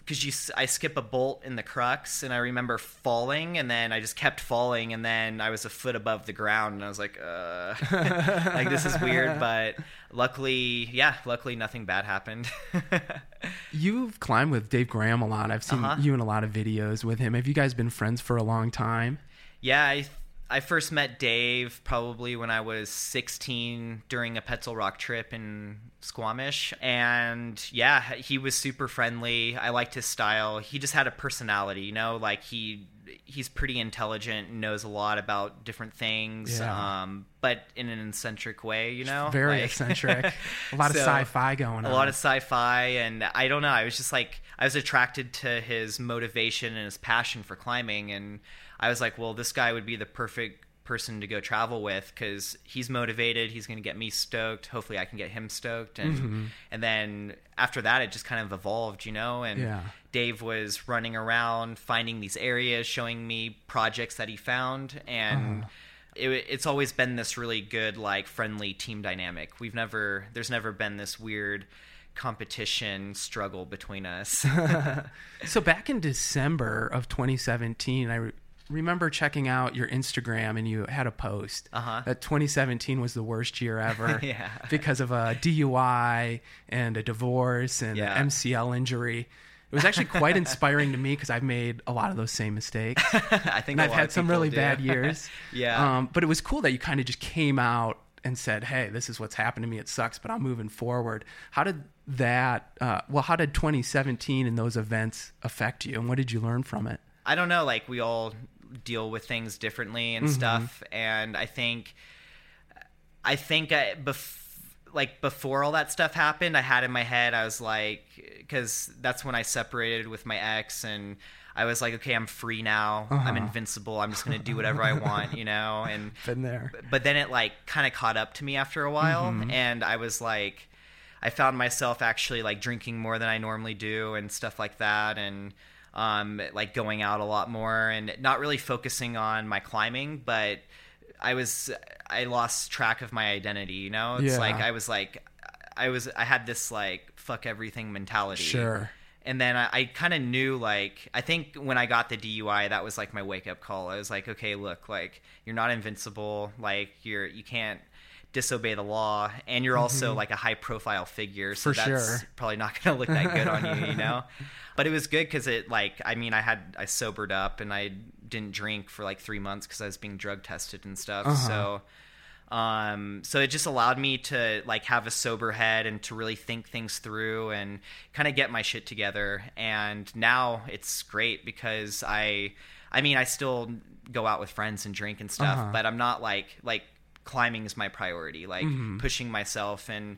because you I skip a bolt in the crux and I remember falling and then I just kept falling and then I was a foot above the ground and I was like uh like this is weird but luckily yeah luckily nothing bad happened You've climbed with Dave Graham a lot. I've seen Uh-huh. you in a lot of videos with him. Have you guys been friends for a long time? yeah I I first met Dave probably when I was 16 during a Petzl RocTrip in Squamish. And yeah, he was super friendly. I liked his style. He just had a personality, you know, like he he's pretty intelligent and knows a lot about different things. Yeah. Um, but in an eccentric way, you know? Very Like- eccentric. A lot of sci-fi going on. a lot of sci-fi and i don't know i was just like i was attracted to his motivation and his passion for climbing and i was like well this guy would be the perfect person to go travel with because he's motivated he's going to get me stoked hopefully i can get him stoked. And Mm-hmm. and then after that it just kind of evolved you know and Yeah. dave was running around finding these areas showing me projects that he found. And it, it's always been this really good like friendly team dynamic. We've never there's never been this weird competition struggle between us. So back in December of 2017, I re- remember checking out your Instagram and you had a post Uh-huh. that 2017 was the worst year ever Yeah. because of a DUI and a divorce and Yeah. an MCL injury. It was actually quite inspiring to me because I've made a lot of those same mistakes. i think and a I've had some really do. bad years. Yeah. Um, but it was cool that you kind of just came out and said, "Hey, this is what's happened to me. It sucks, but I'm moving forward." How did that? Uh, well, how did 2017 and those events affect you, and what did you learn from it? I don't know, like we all deal with things differently and stuff, and I think, I think I, bef- like before all that stuff happened, I had in my head, I was like, because that's when I separated with my ex, and I was like, okay, I'm free now. I'm Uh-huh. invincible. I'm just gonna do whatever I want, you know. And Been there. but then it like kind of caught up to me after a while, and I was like, I found myself actually like drinking more than I normally do and stuff like that, and um, like going out a lot more and not really focusing on my climbing, but I was I lost track of my identity. You know, it's Yeah. like I was like I was I had this like fuck everything mentality. Sure. And then I, I kind of knew, like, I think when I got the DUI, that was like my wake up call. I was like, okay, look, like, you're not invincible. Like, you're, you can't disobey the law. And you're also like a high profile figure. So Mm-hmm. For that's sure. probably not going to look that good on you, you know? But it was good because it, like, I mean, I had, I sobered up and I didn't drink for like three months because I was being drug tested and stuff. Uh-huh. So, um, so it just allowed me to like have a sober head and to really think things through and kind of get my shit together. And now it's great because I, I mean, I still go out with friends and drink and stuff, Uh-huh. but I'm not like like climbing is my priority, like Mm-hmm. pushing myself and.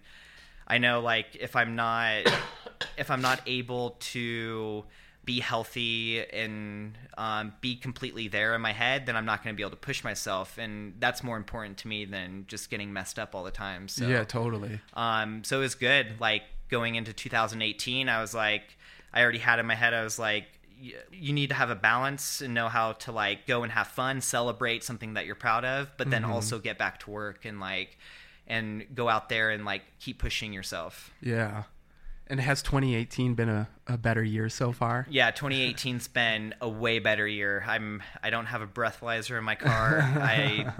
I know like if I'm not if I'm not able to be healthy and um, be completely there in my head, then I'm not going to be able to push myself, and that's more important to me than just getting messed up all the time. So Yeah, totally. um, so it was good. Like going into 2018, I was like, I already had in my head, I was like, you need to have a balance and know how to like go and have fun, celebrate something that you're proud of, but then also get back to work and like, and go out there and like keep pushing yourself. Yeah. And has 2018 been a, a better year so far? Yeah, 2018's been a way better year. I'm I don't have a breathalyzer in my car. I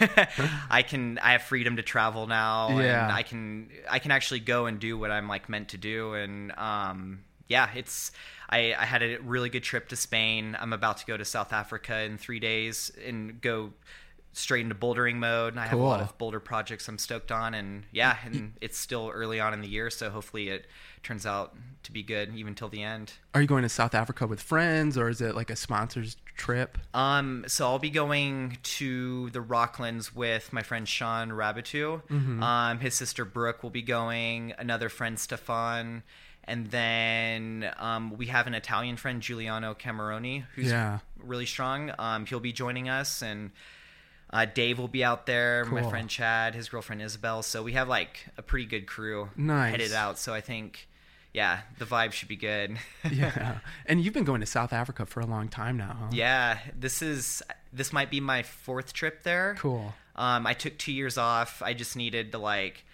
I can I have freedom to travel now Yeah. and I can I can actually go and do what I'm like meant to do and um yeah, it's I, I had a really good trip to Spain. I'm about to go to South Africa in three days and go straight into bouldering mode. And I have a lot of boulder projects I'm stoked on, and yeah, and it's still early on in the year, so hopefully it turns out to be good even till the end. Are you going to South Africa with friends or is it like a sponsor's trip? Um, so I'll be going to the Rocklands with my friend Shawn Raboutou. Mm-hmm. Um, his sister Brooke will be going. Another friend Stefan, and then um, we have an Italian friend Giuliano Cameroni who's Yeah. really strong. Um, he'll be joining us, and uh, Dave will be out there. My friend Chad, his girlfriend Isabel. So we have like a pretty good crew Nice. headed out. So I think, yeah, the vibe should be good. Yeah. and you've been going to South Africa for a long time now, huh? Yeah, this is this might be my fourth trip there. Cool. Um, I took two years off. I just needed to like,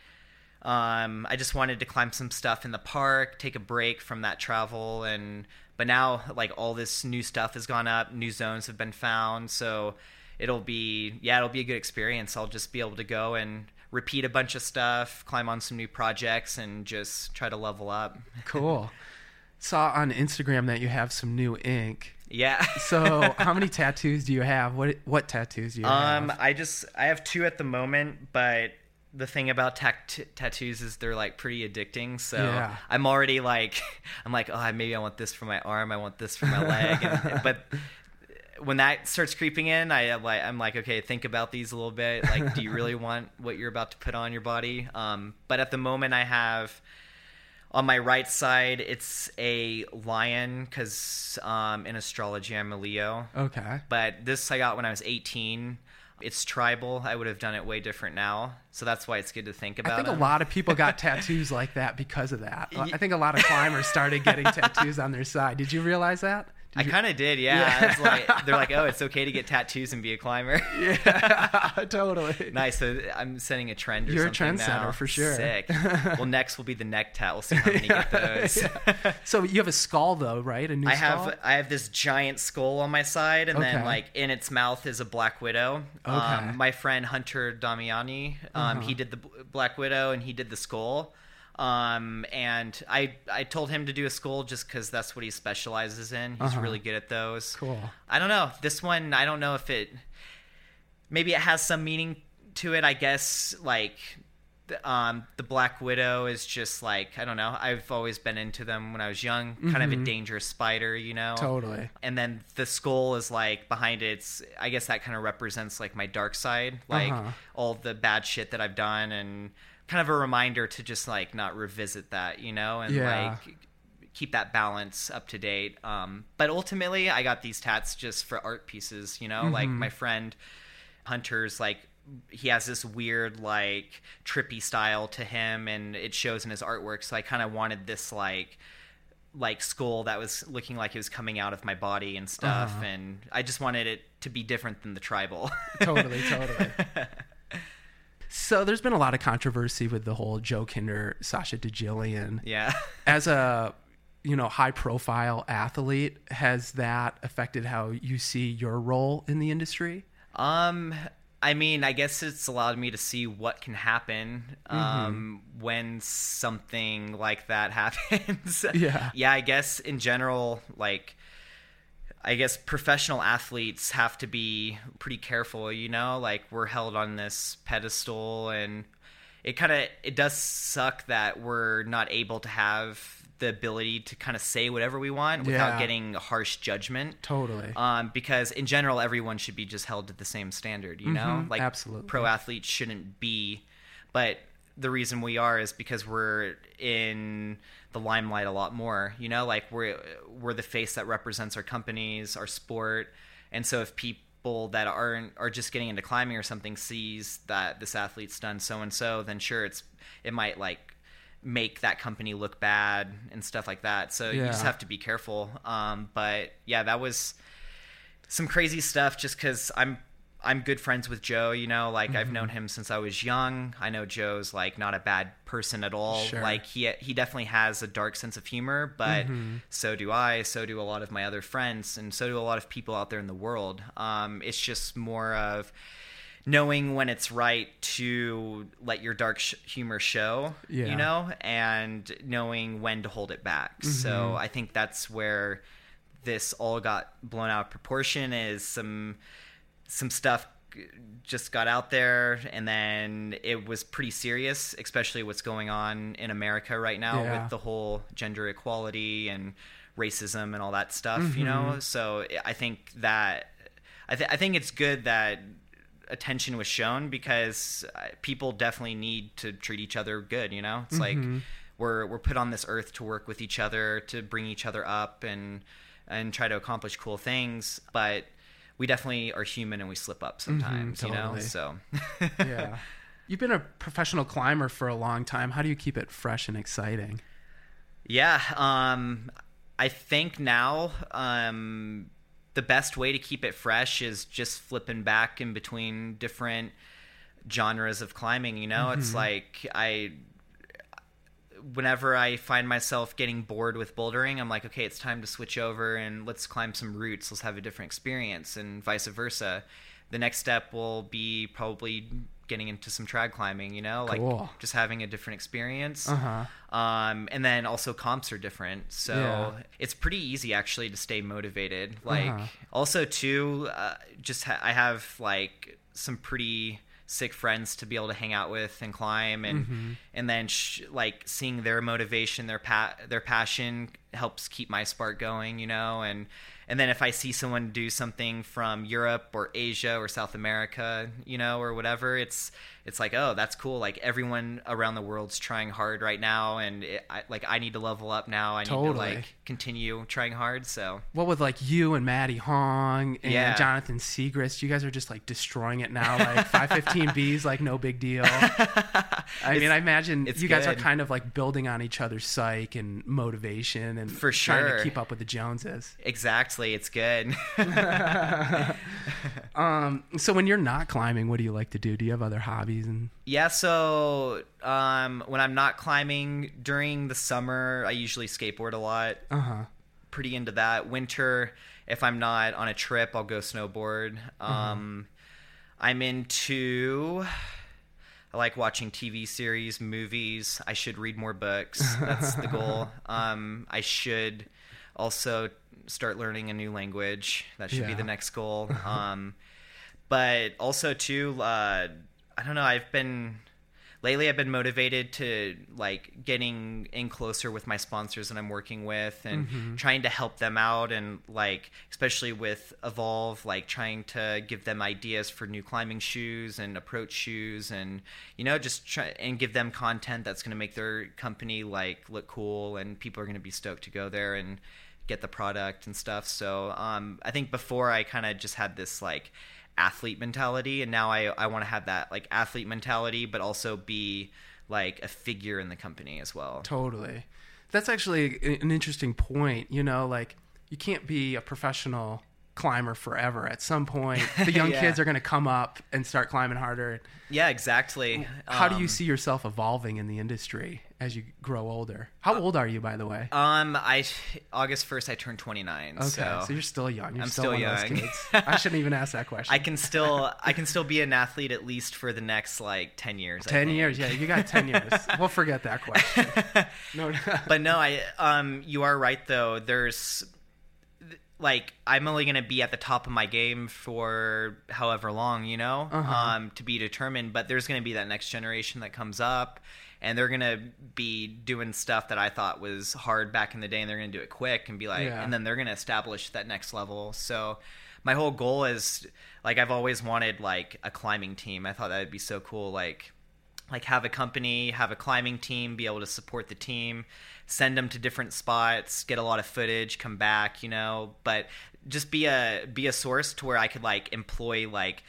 um, I just wanted to climb some stuff in the park, take a break from that travel, and but now like all this new stuff has gone up, new zones have been found, so it'll be yeah, it'll be a good experience. I'll just be able to go and repeat a bunch of stuff, climb on some new projects, and just try to level up. Cool. Saw on Instagram that you have some new ink. Yeah. So, how many tattoos do you have? What what tattoos do you Um, have? I just I have two at the moment, but the thing about tac- tattoos is they're like pretty addicting. So Yeah. I'm already like I'm like oh maybe I want this for my arm, I want this for my leg, and, but when that starts creeping in, I am like I'm like okay, think about these a little bit. Like, do you really want what you're about to put on your body? Um, but at the moment, I have on my right side it's a lion because um, in astrology I'm a Leo Okay. but this I got when I was 18. It's tribal. I would have done it way different now, so that's why it's good to think about. I think it. a lot of people got tattoos like that because of that. I think a lot of climbers started getting tattoos on their side. Did you realize that? Did I you- kind of did, yeah. Yeah. It's like, they're like, "Oh, it's okay to get tattoos and be a climber." Yeah, totally. nice. So I'm setting a trend. Or You're a trendsetter for sure. Sick. well, next will be the neck tat. We'll see how many get those. So you have a skull though, right? A new I skull. have I have this giant skull on my side, and Okay. then like in its mouth is a black widow. Okay. Uh-huh. Um, my friend Hunter Damiani, um, he did the b- black widow, and he did the skull. Um, and I I told him to do a skull just because that's what he specializes in. He's Uh-huh. really good at those. Cool. I don't know this one. I don't know if it maybe it has some meaning to it. I guess like the, um, the Black Widow is just like I don't know. I've always been into them when I was young. Kind of a dangerous spider, you know. Mm-hmm. Totally. And then the skull is like behind it. It's I guess that kind of represents like my dark side, like Uh-huh. all the bad shit that I've done and kind of a reminder to just like not revisit that, you know, and Yeah. like keep that balance up to date. Um, but ultimately, I got these tats just for art pieces, you know, like my friend Hunter's like he has this weird like trippy style to him and it shows in his artwork so i kind of wanted this like like skull that was looking like it was coming out of my body and stuff Uh-huh. and i just wanted it to be different than the tribal totally, totally. So there's been a lot of controversy with the whole Joe Kinder, Sasha DiGiulian. yeah As a you know high profile athlete, has that affected how you see your role in the industry? Um, I mean, I guess it's allowed me to see what can happen um, when something like that happens. Yeah. yeah. I guess in general, like, I guess professional athletes have to be pretty careful. You know, like we're held on this pedestal, and it kind of it does suck that we're not able to have the ability to kind of say whatever we want without Yeah. getting harsh judgment Totally. um, because in general everyone should be just held to the same standard you know Mhm, like absolutely. pro athletes shouldn't be but the reason we are is because we're in the limelight a lot more you know? Like we're we're the face that represents our companies our sport. And so if people that aren't are just getting into climbing or something sees that this athlete's done so and so then sure it's it might like make that company look bad and stuff like that. So you just have to be careful. Um, but yeah that was some crazy stuff just because i'm i'm good friends with joe you know like Mm-hmm. i've known him since i was young i know joe's like not a bad person at all Sure. like he he definitely has a dark sense of humor but Mm-hmm. so do i so do a lot of my other friends and so do a lot of people out there in the world um, it's just more of knowing when it's right to let your dark sh- humor show Yeah. you know and knowing when to hold it back Mm-hmm. so i think that's where this all got blown out of proportion is some some stuff just got out there and then it was pretty serious especially what's going on in america right now Yeah. with the whole gender equality and racism and all that stuff you Mm-hmm. know so i think that I, th- I think it's good that attention was shown because uh, people definitely need to treat each other good you know it's like we're we're put on this earth to work with each other to bring each other up and and try to accomplish cool things but we definitely are human and we slip up sometimes you know so yeah. You've been a professional climber for a long time. How do you keep it fresh and exciting? Yeah, um, I think now um, the best way to keep it fresh is just flipping back in between different genres of climbing. You know, it's like I. Whenever I find myself getting bored with bouldering, I'm like, okay, it's time to switch over and let's climb some routes. Let's have a different experience, and vice versa. The next step will be probably getting into some trad climbing. You know, like Cool. just having a different experience. Uh huh. Um, and then also comps are different, so Yeah. it's pretty easy actually to stay motivated. Like Uh-huh. also too, uh, just ha- I have like some pretty sick friends to be able to hang out with and climb, and Mm-hmm. and then sh- like seeing their motivation, their pa- their passion helps keep my spark going, you know, and. And then if I see someone do something from Europe or Asia or South America, you know, or whatever, it's it's like, oh, that's cool. Like everyone around the world's trying hard right now, and it, I, like I need to level up now. I need to like continue trying hard. So What with like you and Matty Hong and Yeah. Jonathan Siegrist, you guys are just like destroying it now. Like 515B's like no big deal. I mean, I imagine it's you guys are kind of like building on each other's psyche and motivation and For trying sure. to keep up with the Joneses. exactly, it's good. Um, so when you're not climbing, what do you like to do? Do you have other hobbies? And yeah. So um, when I'm not climbing during the summer, I usually skateboard a lot. uh huh. pretty into that. Winter, if I'm not on a trip, I'll go snowboard. Um, I'm into. I like watching TV series, movies. I should read more books. That's the goal. Um, I should also start learning a new language. That should be the next goal. Um, but also too, uh, I don't know. I've been lately I've been motivated to like getting in closer with my sponsors that I'm working with and Mm-hmm. trying to help them out and like especially with Evolv, like trying to give them ideas for new climbing shoes and approach shoes and you know just try and give them content that's going to make their company like look cool and people are going to be stoked to go there and get the product and stuff. So um, I think before I kind of just had this like athlete mentality, and now I I want to have that like athlete mentality, but also be like a figure in the company as well. Totally. That's actually an interesting point. You know, like you can't be a professional climber forever. At some point, the young Yeah. kids are going to come up and start climbing harder. Yeah, exactly. How do you Um, see yourself evolving in the industry as you grow older? How old are you, by the way? Um, I August first I turned twenty nine. Okay, so, so, you're still young. You're I'm still, still one of those young. kids. I shouldn't even ask that question. I can still I can still be an athlete at least for the next like ten years. Ten years, yeah, you got ten years. We'll forget that question. No, no. but no, I um you are right though. There's like I'm only gonna be at the top of my game for however long, you know, Uh-huh. um, to be determined. But there's gonna be that next generation that comes up, and they're gonna be doing stuff that I thought was hard back in the day, and they're gonna do it quick and be like, Yeah. and then they're gonna establish that next level. So my whole goal is like I've always wanted like a climbing team. I thought that would be so cool, like like have a company, have a climbing team, be able to support the team, send them to different spots, get a lot of footage, come back, you know, but just be a be a source to where I could like employ like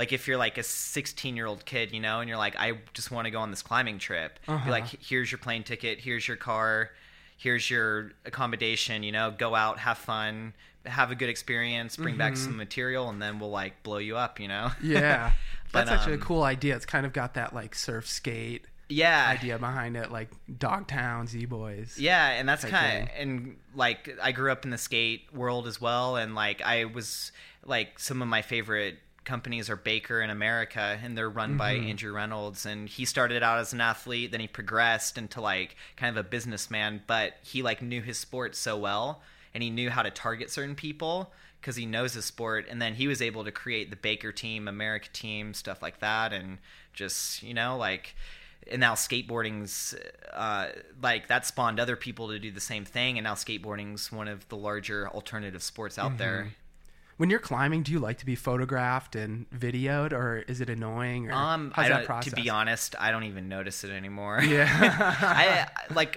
like if you're like a 16 year old kid, you know, and you're like I just want to go on this climbing trip. Uh-huh. like here's your plane ticket, here's your car, here's your accommodation, you know, go out, have fun, have a good experience, bring back some material and then we'll like blow you up, you know. Yeah, But, that's actually um, a cool idea. It's kind of got that like surf skate yeah. idea behind it, like Dogtown, Z Boys. Yeah, and that's kind of and like I grew up in the skate world as well, and like I was like some of my favorite companies are Baker in Emerica, and they're run by Mm-hmm. Andrew Reynolds, and he started out as an athlete, then he progressed into like kind of a businessman, but he like knew his sport so well, and he knew how to target certain people because he knows his sport, and then he was able to create the Baker team, Emerica team, stuff like that, and just you know like and now skateboarding's uh, like that spawned other people to do the same thing. And now skateboarding's one of the larger alternative sports out there When you're climbing, do you like to be photographed and videoed, or is it annoying? Or um how's that process? to be honest i don't even notice it anymore yeah, I like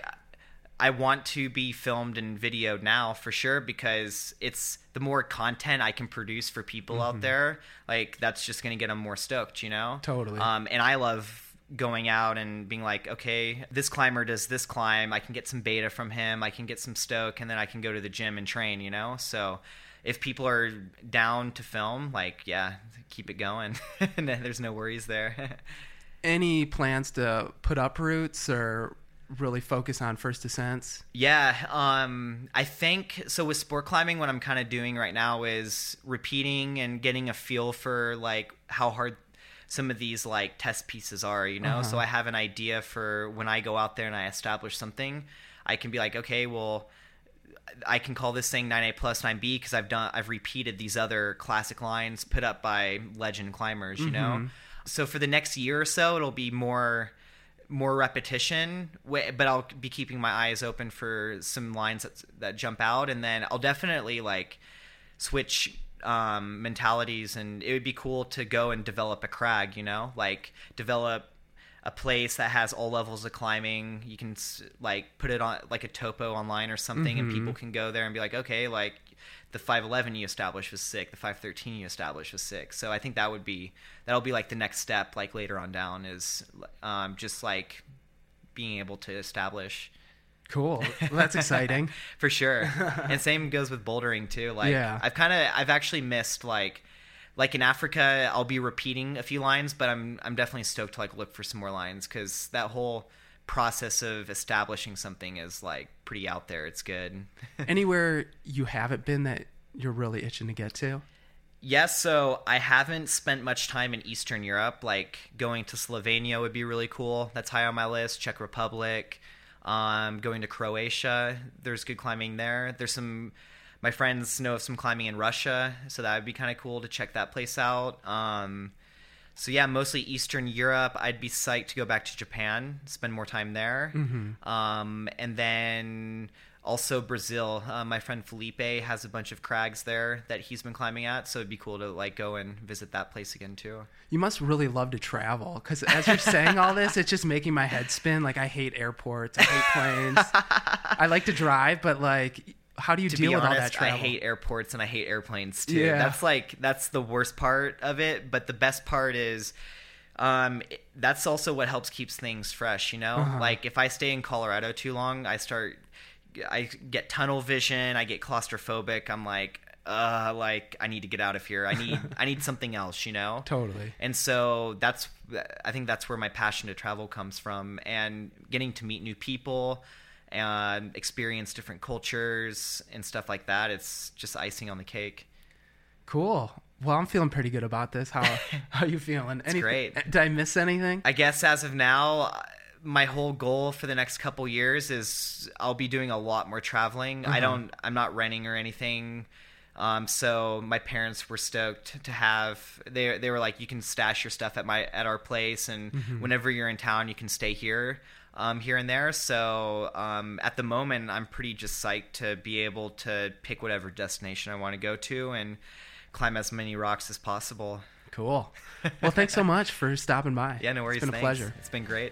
I want to be filmed and videoed now for sure because it's the more content I can produce for people out there, like that's just going to get them more stoked, you know? Totally. Um, and I love going out and being like, okay, this climber does this climb. I can get some beta from him. I can get some stoke, and then I can go to the gym and train, you know? So if people are down to film, like, yeah, keep it going. There's no worries there. Any plans to put up routes or really focus on first descents? Yeah, um, I think so. With sport climbing, what I'm kind of doing right now is repeating and getting a feel for like how hard some of these like test pieces are. You know, so I have an idea for when I go out there and I establish something, I can be like, okay, well. I can call this thing 9A plus 9B because I've done I've repeated these other classic lines put up by legend climbers, you know. So for the next year or so, it'll be more more repetition, but I'll be keeping my eyes open for some lines that that jump out, and then I'll definitely like switch um, mentalities, and it would be cool to go and develop a crag, you know, like develop a place that has all levels of climbing. You can like put it on like a topo online or something, and people can go there and be like, okay, like the 511 you established was sick, the 513 you established was sick. So I think that would be that'll be like the next step, like later on down, is um, just like being able to establish Cool. Well, that's exciting. for sure. and same goes with bouldering too. Like Yeah. I've kind of I've actually missed like like in Africa I'll be repeating a few lines, but I'm I'm definitely stoked to like look for some more lines cuz that whole process of establishing something is like pretty out there. It's good. Anywhere you haven't been that you're really itching to get to? Yes, so I haven't spent much time in Eastern Europe. Like going to Slovenia would be really cool. That's high on my list. Czech Republic, um, going to Croatia. There's good climbing there. There's some. My friends know of some climbing in Russia, so that would be kind of cool to check that place out. Um, so yeah, mostly Eastern Europe. I'd be psyched to go back to Japan, spend more time there, Mm-hmm. um, and then also Brazil. Uh, my friend Felipe has a bunch of crags there that he's been climbing at, so it'd be cool to like go and visit that place again too. You must really love to travel because as you're saying all this, it's just making my head spin. Like I hate airports, I hate planes. I like to drive, but like, how do you to deal with all that honest, I hate airports and I hate airplanes too. Yeah. That's like that's the worst part of it, but the best part is um that's also what helps keeps things fresh, you know? Uh-huh. Like if I stay in Colorado too long, I start I get tunnel vision, I get claustrophobic. I'm like uh like I need to get out of here. I need I need something else, you know? Totally. And so that's I think that's where my passion to travel comes from and getting to meet new people and experience different cultures and stuff like that. It's just icing on the cake. Cool. Well, I'm feeling pretty good about this. How how you feeling? It's great. Did I miss anything? I guess as of now, my whole goal for the next couple years is I'll be doing a lot more traveling. I don't I'm not renting or anything. Um, so my parents were stoked to have they they were like you can stash your stuff at my at our place and whenever you're in town you can stay here um, here and there. So um, at the moment I'm pretty just psyched to be able to pick whatever destination I want to go to and climb as many rocks as possible. Cool. Well, thanks so much for stopping by. Yeah, no worries. It's been a thanks. pleasure. It's been great.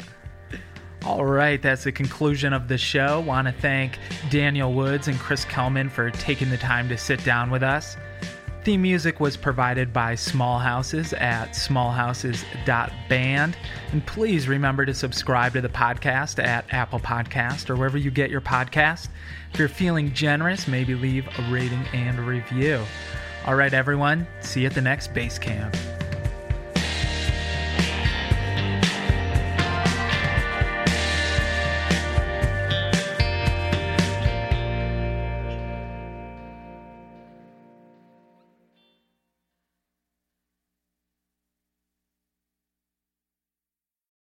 All right, that's the conclusion of the show. Want to thank Daniel Woods and Chris Kalman for taking the time to sit down with us. Theme music was provided by Small Houses at smallhouses.band. And please remember to subscribe to the podcast at Apple Podcast or wherever you get your podcast. If you're feeling generous, maybe leave a rating and review. All right, everyone, see you at the next base camp.